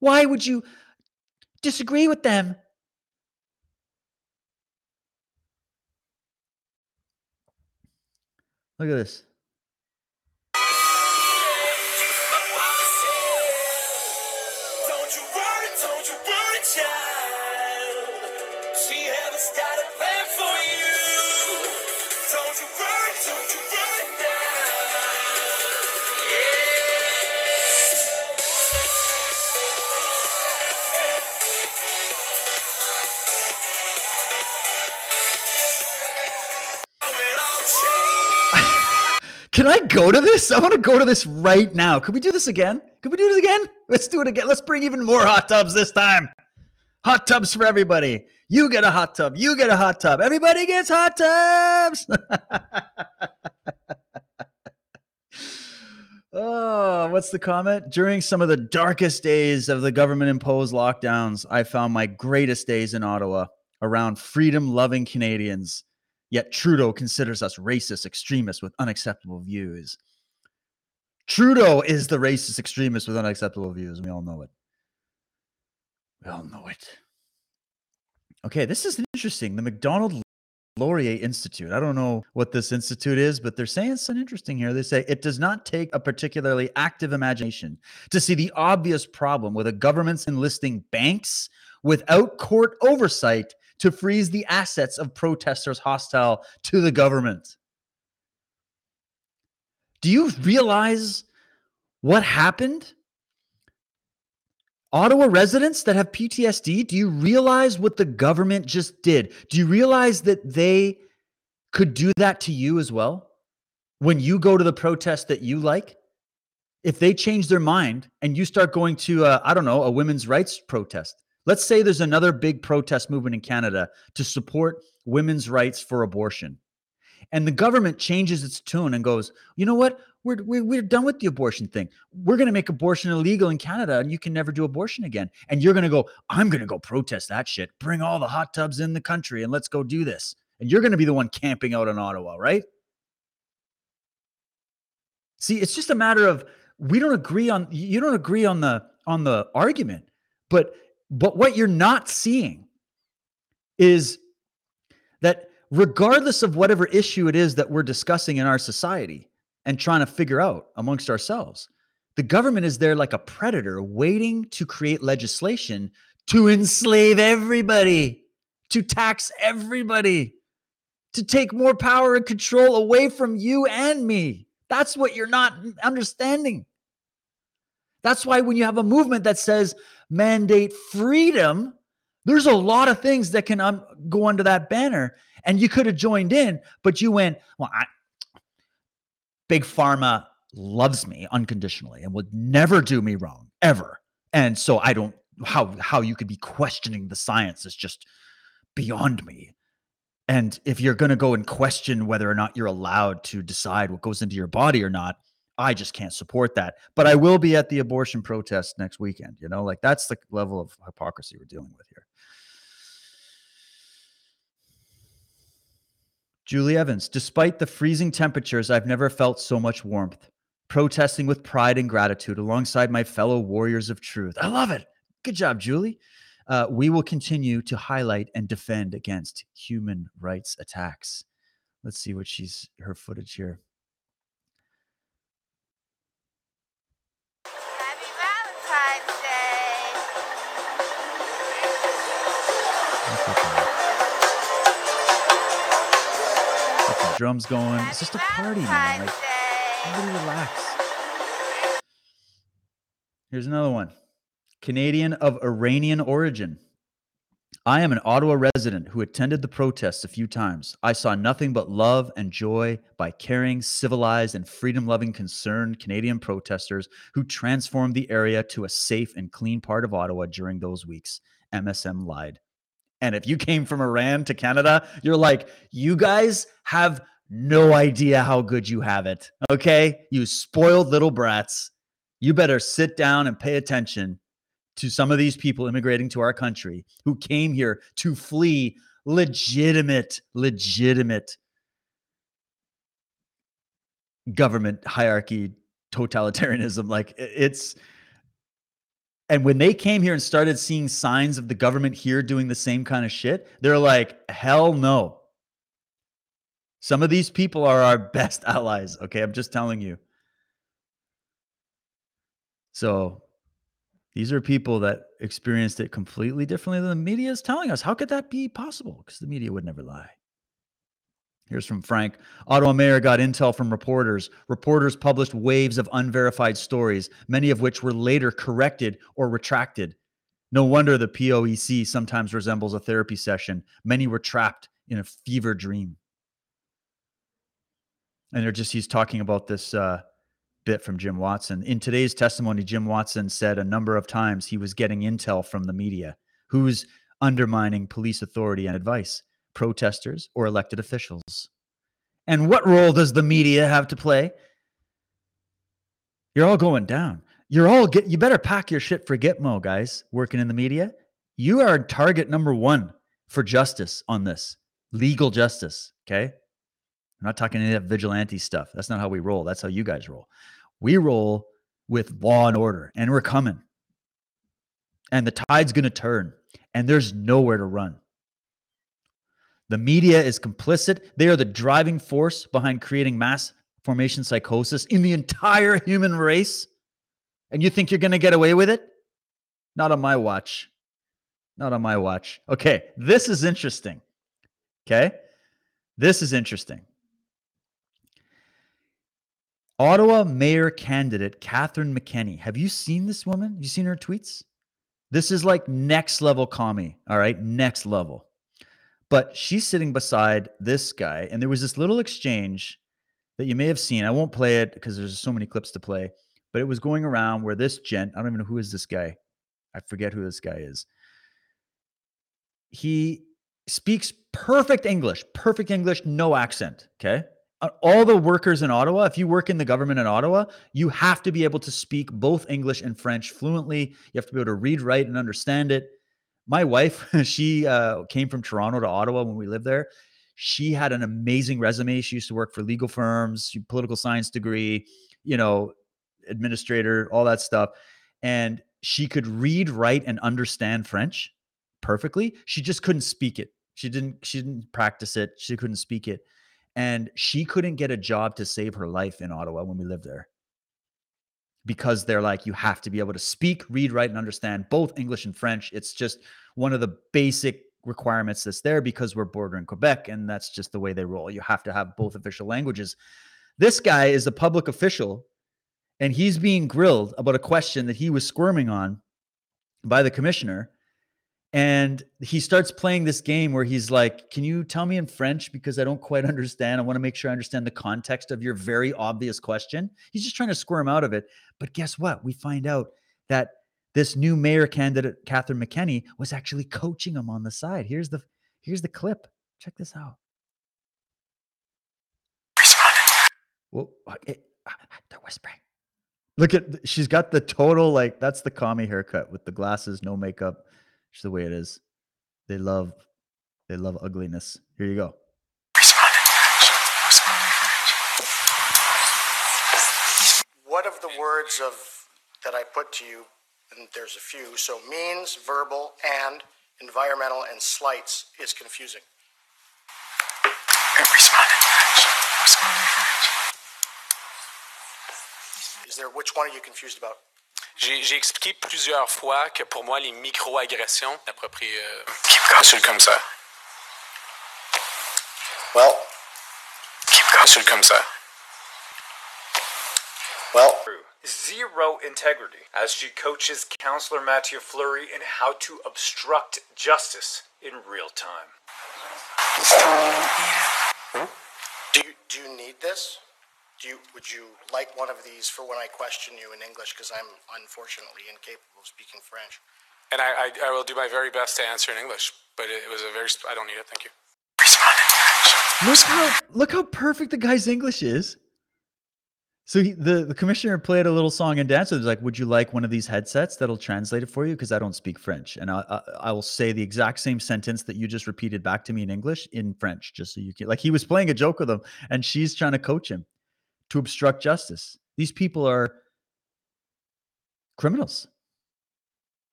Why would you disagree with them? Look at this. Can I go to this? I want to go to this right now. Could we do this again? Could we do this again? Let's do it again. Let's bring even more hot tubs this time. Hot tubs for everybody. You get a hot tub. You get a hot tub. Everybody gets hot tubs. oh, what's the comment? During some of the darkest days of the government imposed lockdowns, I found my greatest days in Ottawa around freedom loving Canadians. Yet Trudeau considers us racist extremists with unacceptable views. Trudeau is the racist extremist with unacceptable views. We all know it. We all know it. Okay, this is interesting. The Macdonald Laurier Institute. I don't know what this institute is, but they're saying something interesting here. They say it does not take a particularly active imagination to see the obvious problem with a government's enlisting banks without court oversight to freeze the assets of protesters hostile to the government. Do you realize what happened? Ottawa residents that have PTSD, do you realize what the government just did? Do you realize that they could do that to you as well? When you go to the protest that you like? If they change their mind and you start going to, I don't know, a women's rights protest, let's say there's another big protest movement in Canada to support women's rights for abortion. And the government changes its tune and goes, you know what? We're, we're, we're done with the abortion thing. We're going to make abortion illegal in Canada and you can never do abortion again. And you're going to go, I'm going to go protest that shit. Bring all the hot tubs in the country and let's go do this. And you're going to be the one camping out in Ottawa, right? See, it's just a matter of we don't agree on you don't agree on the on the argument, but but what you're not seeing is that regardless of whatever issue it is that we're discussing in our society, and trying to figure out amongst ourselves. The government is there like a predator waiting to create legislation to enslave everybody, to tax everybody, to take more power and control away from you and me. That's what you're not understanding. That's why when you have a movement that says mandate freedom, there's a lot of things that can um, go under that banner. And you could have joined in, but you went, well, I, big pharma loves me unconditionally and would never do me wrong ever. And so I don't how how you could be questioning the science is just beyond me. And if you're going to go and question whether or not you're allowed to decide what goes into your body or not, I just can't support that. But I will be at the abortion protest next weekend, you know? Like that's the level of hypocrisy we're dealing with here. Julie Evans, despite the freezing temperatures, I've never felt so much warmth. Protesting with pride and gratitude alongside my fellow warriors of truth. I love it. Good job, Julie. Uh, we will continue to highlight and defend against human rights attacks. Let's see what she's her footage here. Drums going. It's just a party, man. Like, everybody relax. Here's another one Canadian of Iranian origin. I am an Ottawa resident who attended the protests a few times. I saw nothing but love and joy by caring, civilized, and freedom loving, concerned Canadian protesters who transformed the area to a safe and clean part of Ottawa during those weeks. MSM lied. And if you came from Iran to Canada, you're like, you guys have no idea how good you have it. Okay. You spoiled little brats. You better sit down and pay attention to some of these people immigrating to our country who came here to flee legitimate, legitimate government hierarchy, totalitarianism. Like it's, and when they came here and started seeing signs of the government here doing the same kind of shit, they're like, hell no. Some of these people are our best allies. Okay. I'm just telling you. So these are people that experienced it completely differently than the media is telling us. How could that be possible? Because the media would never lie. Here's from Frank. Ottawa mayor got intel from reporters. Reporters published waves of unverified stories, many of which were later corrected or retracted. No wonder the POEC sometimes resembles a therapy session. Many were trapped in a fever dream. and they're just he's talking about this uh, bit from Jim Watson. In today's testimony, Jim Watson said a number of times he was getting intel from the media, who's undermining police authority and advice, protesters or elected officials. And what role does the media have to play? You're all going down. You're all get you better pack your shit for Gitmo, guys, working in the media. You are target number one for justice on this. Legal justice. Okay. I'm not talking any of that vigilante stuff. That's not how we roll. That's how you guys roll. We roll with law and order, and we're coming. And the tide's going to turn, and there's nowhere to run. The media is complicit. They are the driving force behind creating mass formation psychosis in the entire human race. And you think you're going to get away with it? Not on my watch. Not on my watch. Okay, this is interesting. Okay, this is interesting. Ottawa mayor candidate Catherine McKenney. Have you seen this woman? Have you seen her tweets? This is like next level commie. All right, next level. But she's sitting beside this guy, and there was this little exchange that you may have seen. I won't play it because there's so many clips to play, but it was going around where this gent, I don't even know who is this guy. I forget who this guy is. He speaks perfect English, perfect English, no accent. Okay. Uh, all the workers in Ottawa, if you work in the government in Ottawa, you have to be able to speak both English and French fluently. You have to be able to read, write, and understand it. My wife, she uh, came from Toronto to Ottawa when we lived there. She had an amazing resume. She used to work for legal firms, political science degree, you know, administrator, all that stuff. And she could read, write, and understand French perfectly. She just couldn't speak it. She didn't. She didn't practice it. She couldn't speak it, and she couldn't get a job to save her life in Ottawa when we lived there because they're like you have to be able to speak, read, write, and understand both English and French. It's just one of the basic requirements that's there because we're bordering Quebec, and that's just the way they roll. You have to have both official languages. This guy is a public official, and he's being grilled about a question that he was squirming on by the commissioner and he starts playing this game where he's like, Can you tell me in French? Because I don't quite understand. I want to make sure I understand the context of your very obvious question. He's just trying to squirm out of it. But guess what? We find out that this new mayor candidate, Catherine McKenney, was actually coaching him on the side. Here's the here's the clip. Check this out. Well, it, uh, they're whispering. Look at she's got the total like that's the commie haircut with the glasses, no makeup the way it is. They love they love ugliness. Here you go. What of the words of that I put to you, and there's a few, so means, verbal, and environmental and slights is confusing. Is there which one are you confused about? J'ai expliqué plusieurs fois que pour moi, les micro-agressions, près. Euh, insulte comme ça. Well, insulte comme ça. Well, Zero integrity as she coaches Counselor Mathieu Fleury in how to obstruct justice in real time. do you do you need this? Do you would you like one of these for when I question you in English because I'm unfortunately incapable of speaking French? And I, I, I will do my very best to answer in English, but it, it was a very. sp- I don't need it. Thank you. Look how look how perfect the guy's English is. So he, the the commissioner played a little song and dance. It was like, "Would you like one of these headsets that'll translate it for you?" Because I don't speak French, and I, I I will say the exact same sentence that you just repeated back to me in English in French, just so you can. Like he was playing a joke with him, and she's trying to coach him to obstruct justice. These people are criminals.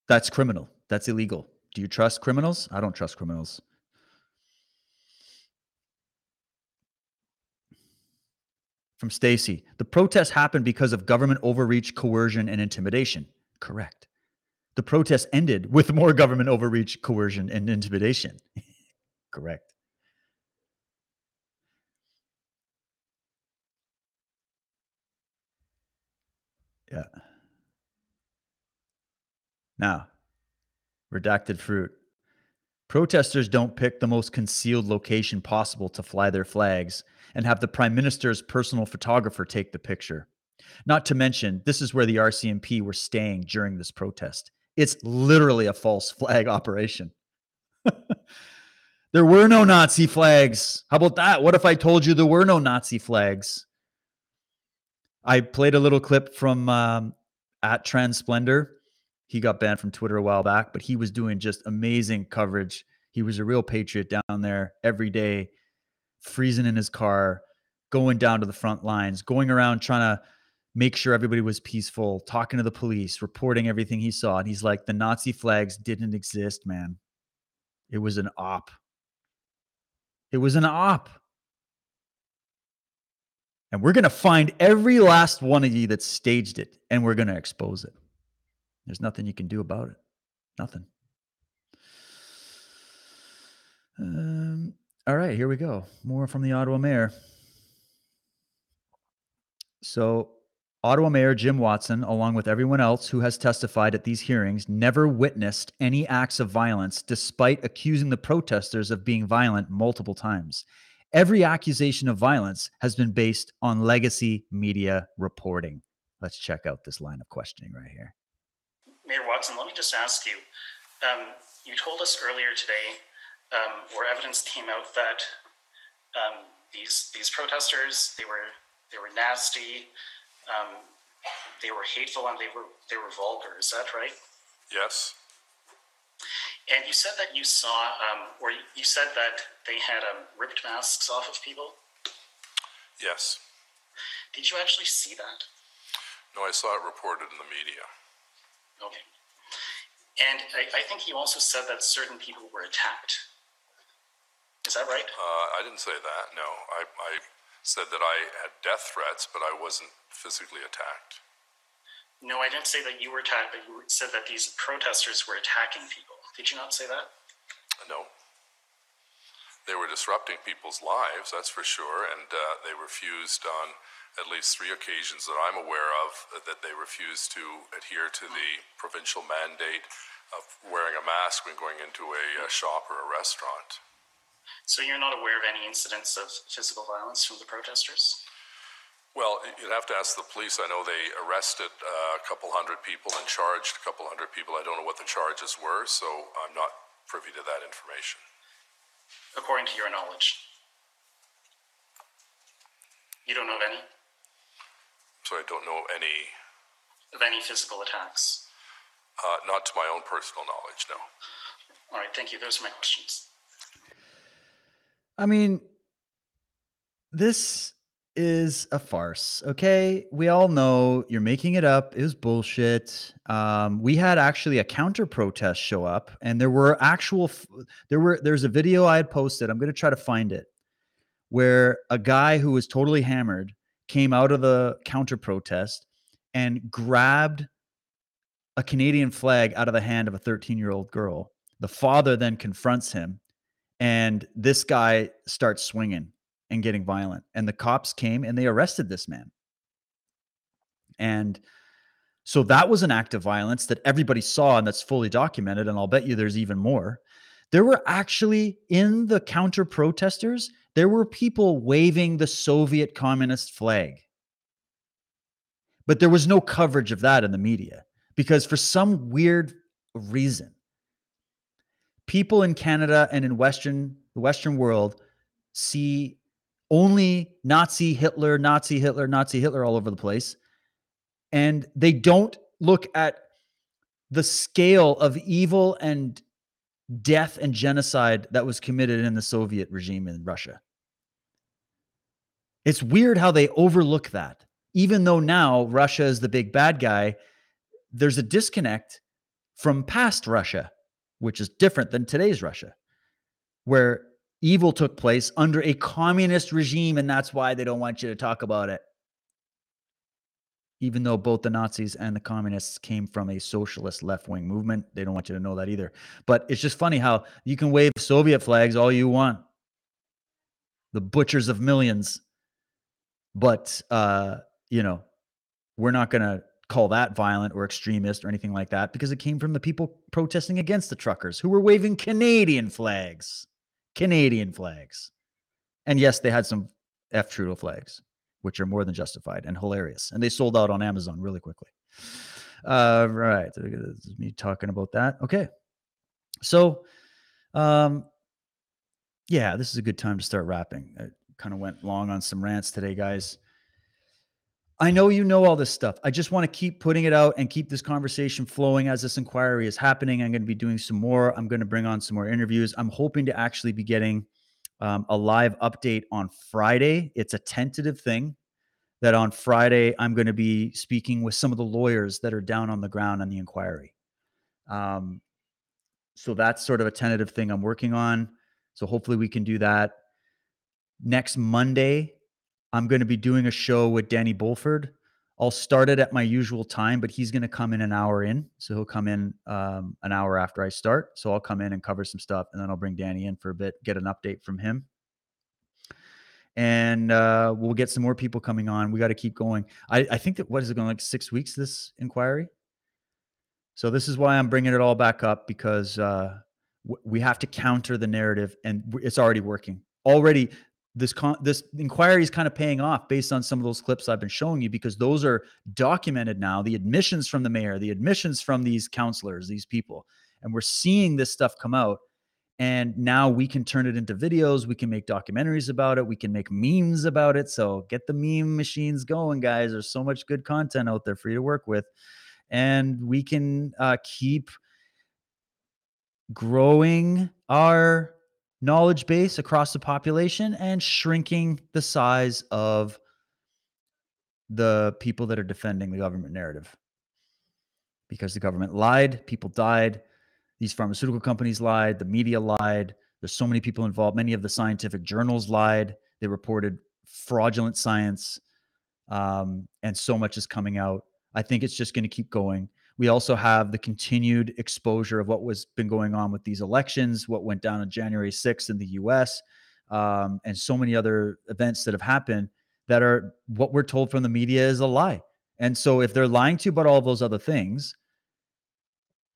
That's criminal. That's illegal. Do you trust criminals? I don't trust criminals. From Stacy, the protests happened because of government overreach, coercion, and intimidation. Correct. The protests ended with more government overreach, coercion, and intimidation. Correct. Yeah. Now, redacted fruit. Protesters don't pick the most concealed location possible to fly their flags and have the prime minister's personal photographer take the picture. Not to mention, this is where the RCMP were staying during this protest. It's literally a false flag operation. there were no Nazi flags. How about that? What if I told you there were no Nazi flags? I played a little clip from um, at Transplendor. He got banned from Twitter a while back, but he was doing just amazing coverage. He was a real patriot down there every day, freezing in his car, going down to the front lines, going around trying to make sure everybody was peaceful, talking to the police, reporting everything he saw. And he's like, the Nazi flags didn't exist, man. It was an op. It was an op. And we're going to find every last one of you that staged it and we're going to expose it. There's nothing you can do about it. Nothing. Um, all right, here we go. More from the Ottawa mayor. So, Ottawa Mayor Jim Watson, along with everyone else who has testified at these hearings, never witnessed any acts of violence despite accusing the protesters of being violent multiple times. Every accusation of violence has been based on legacy media reporting. Let's check out this line of questioning right here. Mayor Watson, let me just ask you. Um, you told us earlier today, um, where evidence came out that um, these these protesters they were they were nasty, um, they were hateful, and they were they were vulgar. Is that right? Yes. And you said that you saw, um, or you said that they had um, ripped masks off of people. Yes. Did you actually see that? No, I saw it reported in the media. Okay. And I, I think you also said that certain people were attacked. Is that right? Uh, I didn't say that. No, I, I said that I had death threats, but I wasn't physically attacked. No, I didn't say that you were attacked, but you said that these protesters were attacking people. Did you not say that? No. They were disrupting people's lives, that's for sure, and uh, they refused on at least three occasions that I'm aware of uh, that they refused to adhere to the provincial mandate of wearing a mask when going into a, a shop or a restaurant. So you're not aware of any incidents of physical violence from the protesters? Well, you'd have to ask the police. I know they arrested uh, a couple hundred people and charged a couple hundred people. I don't know what the charges were, so I'm not privy to that information. According to your knowledge? You don't know of any? So I don't know any, Of any physical attacks? uh, not to my own personal knowledge, no. All right, thank you. Those are my questions. I mean, this is a farce. Okay. We all know you're making it up. It was bullshit. Um, we had actually a counter protest show up, and there were actual, f- there were, there's a video I had posted. I'm going to try to find it where a guy who was totally hammered came out of the counter protest and grabbed a Canadian flag out of the hand of a 13 year old girl. The father then confronts him, and this guy starts swinging and getting violent. And the cops came and they arrested this man. And so that was an act of violence that everybody saw and that's fully documented. And I'll bet you there's even more. There were actually in the counter protesters, there were people waving the Soviet communist flag. But there was no coverage of that in the media because for some weird reason, people in Canada and in Western the Western world see only Nazi Hitler, Nazi Hitler, Nazi Hitler all over the place. And they don't look at the scale of evil and death and genocide that was committed in the Soviet regime in Russia. It's weird how they overlook that. Even though now Russia is the big bad guy, there's a disconnect from past Russia, which is different than today's Russia, where evil took place under a communist regime, and that's why they don't want you to talk about it. Even though both the Nazis and the communists came from a socialist left wing movement, they don't want you to know that either. But it's just funny how you can wave Soviet flags all you want, the butchers of millions. But, uh, you know, we're not going to call that violent or extremist or anything like that because it came from the people protesting against the truckers who were waving Canadian flags. Canadian flags. And yes, they had some F Trudeau flags, which are more than justified and hilarious. And they sold out on Amazon really quickly. Uh, right. Me talking about that. Okay. So, um, yeah, this is a good time to start wrapping. I kind of went long on some rants today, guys. I know you know all this stuff. I just want to keep putting it out and keep this conversation flowing as this inquiry is happening. I'm going to be doing some more. I'm going to bring on some more interviews. I'm hoping to actually be getting um, a live update on Friday. It's a tentative thing that on Friday I'm going to be speaking with some of the lawyers that are down on the ground on the inquiry. Um, so that's sort of a tentative thing I'm working on. So hopefully we can do that. Next Monday, I'm going to be doing a show with Danny Bulford. I'll start it at my usual time, but he's going to come in an hour in. So he'll come in um, an hour after I start. So I'll come in and cover some stuff, and then I'll bring Danny in for a bit, get an update from him. And uh, we'll get some more people coming on. We got to keep going. I, I think that what is it going like six weeks? This inquiry. So this is why I'm bringing it all back up because uh, w- we have to counter the narrative, and it's already working. Already, this con- this inquiry is kind of paying off based on some of those clips I've been showing you because those are documented now. The admissions from the mayor, the admissions from these counselors, these people, and we're seeing this stuff come out. And now we can turn it into videos. We can make documentaries about it. We can make memes about it. So get the meme machines going, guys. There's so much good content out there for you to work with and we can uh, keep growing our knowledge base across the population and shrinking the size of the people that are defending the government narrative because the government lied people died these pharmaceutical companies lied the media lied there's so many people involved many of the scientific journals lied they reported fraudulent science um, and so much is coming out I think it's just going to keep going. We also have the continued exposure of what was been going on with these elections, what went down on January 6th in the U.S., um, and so many other events that have happened that are what we're told from the media is a lie. And so, if they're lying to you about all those other things,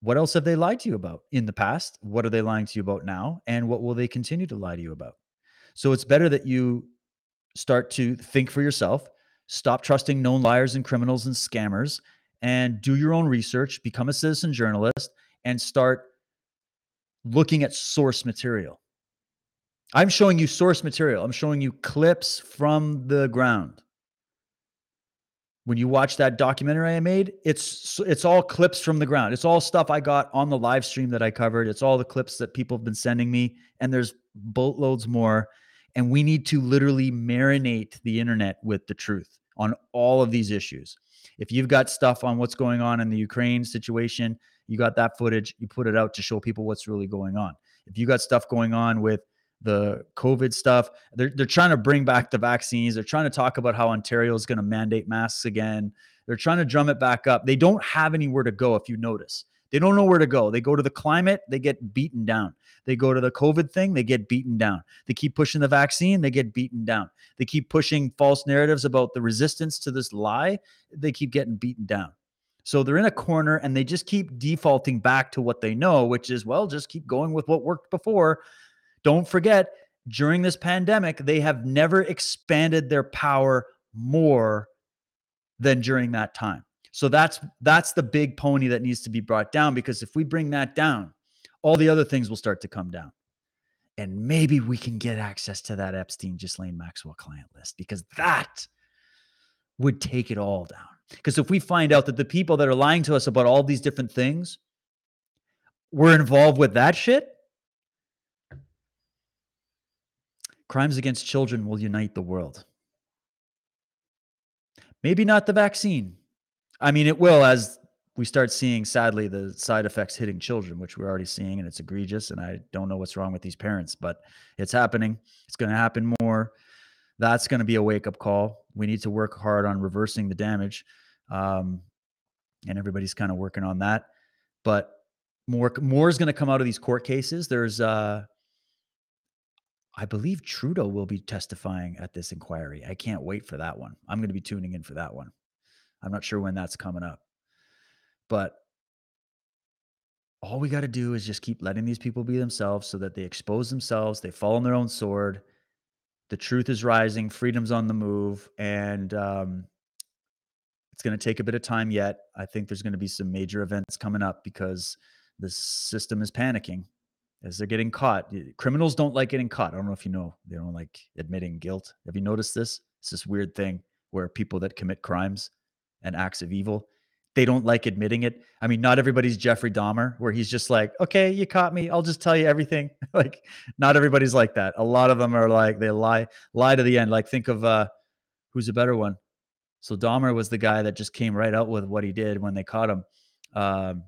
what else have they lied to you about in the past? What are they lying to you about now? And what will they continue to lie to you about? So, it's better that you start to think for yourself Stop trusting known liars and criminals and scammers and do your own research, become a citizen journalist, and start looking at source material. I'm showing you source material. I'm showing you clips from the ground. When you watch that documentary I made, it's it's all clips from the ground. It's all stuff I got on the live stream that I covered. It's all the clips that people have been sending me and there's boatloads more and we need to literally marinate the internet with the truth on all of these issues. If you've got stuff on what's going on in the Ukraine situation, you got that footage, you put it out to show people what's really going on. If you got stuff going on with the COVID stuff, they're, they're trying to bring back the vaccines. They're trying to talk about how Ontario is going to mandate masks again. They're trying to drum it back up. They don't have anywhere to go, if you notice. They don't know where to go. They go to the climate, they get beaten down. They go to the COVID thing, they get beaten down. They keep pushing the vaccine, they get beaten down. They keep pushing false narratives about the resistance to this lie, they keep getting beaten down. So they're in a corner and they just keep defaulting back to what they know, which is, well, just keep going with what worked before. Don't forget, during this pandemic, they have never expanded their power more than during that time. So that's that's the big pony that needs to be brought down because if we bring that down, all the other things will start to come down. And maybe we can get access to that Epstein Ghislaine Maxwell client list because that would take it all down. Because if we find out that the people that are lying to us about all these different things were involved with that shit, crimes against children will unite the world. Maybe not the vaccine, I mean, it will as we start seeing, sadly, the side effects hitting children, which we're already seeing, and it's egregious. And I don't know what's wrong with these parents, but it's happening. It's going to happen more. That's going to be a wake up call. We need to work hard on reversing the damage. Um, and everybody's kind of working on that. But more, more is going to come out of these court cases. There's, uh, I believe Trudeau will be testifying at this inquiry. I can't wait for that one. I'm going to be tuning in for that one. I'm not sure when that's coming up. But all we got to do is just keep letting these people be themselves so that they expose themselves, they fall on their own sword. The truth is rising, freedom's on the move, and um, it's going to take a bit of time yet. I think there's going to be some major events coming up because the system is panicking as they're getting caught. Criminals don't like getting caught. I don't know if you know, they don't like admitting guilt. Have you noticed this? It's this weird thing where people that commit crimes and acts of evil, they don't like admitting it. I mean, not everybody's Jeffrey Dahmer, where he's just like, okay, you caught me. I'll just tell you everything. like, not everybody's like that. A lot of them are like, they lie, lie to the end. Like, think of uh, who's a better one? So Dahmer was the guy that just came right out with what he did when they caught him. Um,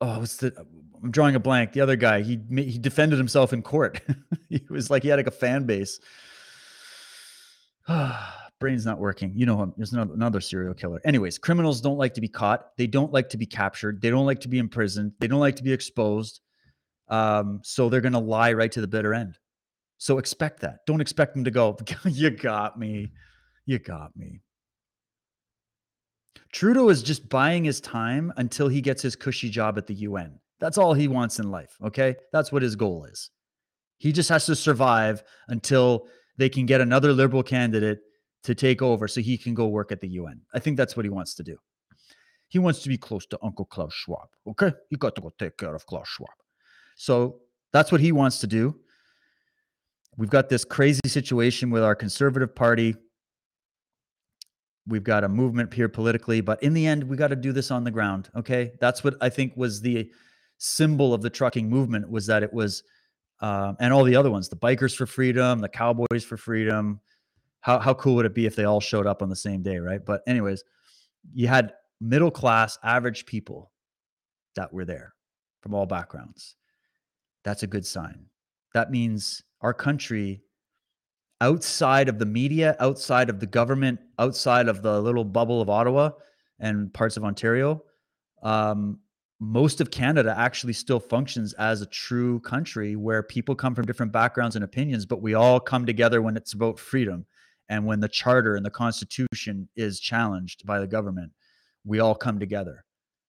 oh, what's the? I'm drawing a blank. The other guy, he he defended himself in court. he was like he had like a fan base. Brain's not working. You know him. There's another, another serial killer. Anyways, criminals don't like to be caught. They don't like to be captured. They don't like to be imprisoned. They don't like to be exposed. Um, so they're gonna lie right to the bitter end. So expect that. Don't expect them to go, you got me. You got me. Trudeau is just buying his time until he gets his cushy job at the UN. That's all he wants in life. Okay. That's what his goal is. He just has to survive until they can get another liberal candidate to take over so he can go work at the UN. I think that's what he wants to do. He wants to be close to Uncle Klaus Schwab. Okay. You got to go take care of Klaus Schwab. So that's what he wants to do. We've got this crazy situation with our conservative party. We've got a movement here politically, but in the end, we got to do this on the ground. Okay. That's what I think was the symbol of the trucking movement was that it was, um, and all the other ones, the bikers for freedom, the cowboys for freedom. How, how cool would it be if they all showed up on the same day? Right. But, anyways, you had middle class, average people that were there from all backgrounds. That's a good sign. That means our country outside of the media, outside of the government, outside of the little bubble of Ottawa and parts of Ontario, um, most of Canada actually still functions as a true country where people come from different backgrounds and opinions, but we all come together when it's about freedom. And when the charter and the constitution is challenged by the government, we all come together.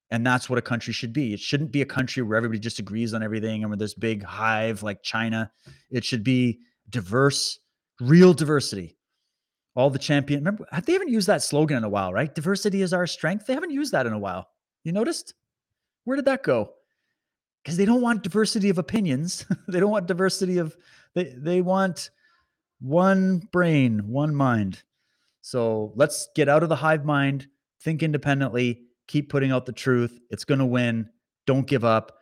And that's what a country should be. It shouldn't be a country where everybody just agrees on everything and with this big hive like China. It should be diverse, real diversity. All the champion. Remember, they haven't used that slogan in a while, right? Diversity is our strength. They haven't used that in a while. You noticed? Where did that go? Because they don't want diversity of opinions. they don't want diversity of they they want one brain, one mind. So let's get out of the hive mind, think independently, keep putting out the truth. It's going to win. Don't give up.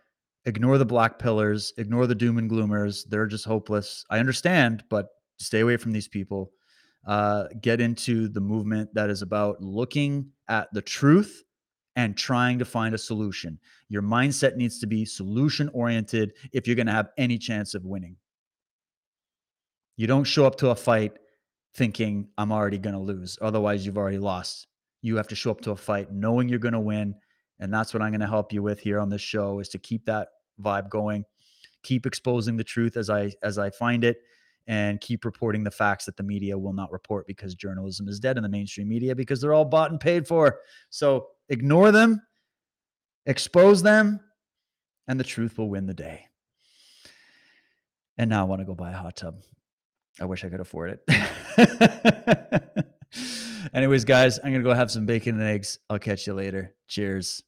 Ignore the black pillars, ignore the doom and gloomers. They're just hopeless. I understand, but stay away from these people. Uh, get into the movement that is about looking at the truth and trying to find a solution. Your mindset needs to be solution oriented if you're going to have any chance of winning. You don't show up to a fight thinking, I'm already going to lose. Otherwise, you've already lost. You have to show up to a fight knowing you're going to win. And that's what I'm going to help you with here on this show is to keep that vibe going, keep exposing the truth as I as I find it and keep reporting the facts that the media will not report because journalism is dead in the mainstream media because they're all bought and paid for. So ignore them, expose them, and the truth will win the day. And now I want to go buy a hot tub. I wish I could afford it. Anyways, guys, I'm going to go have some bacon and eggs. I'll catch you later. Cheers.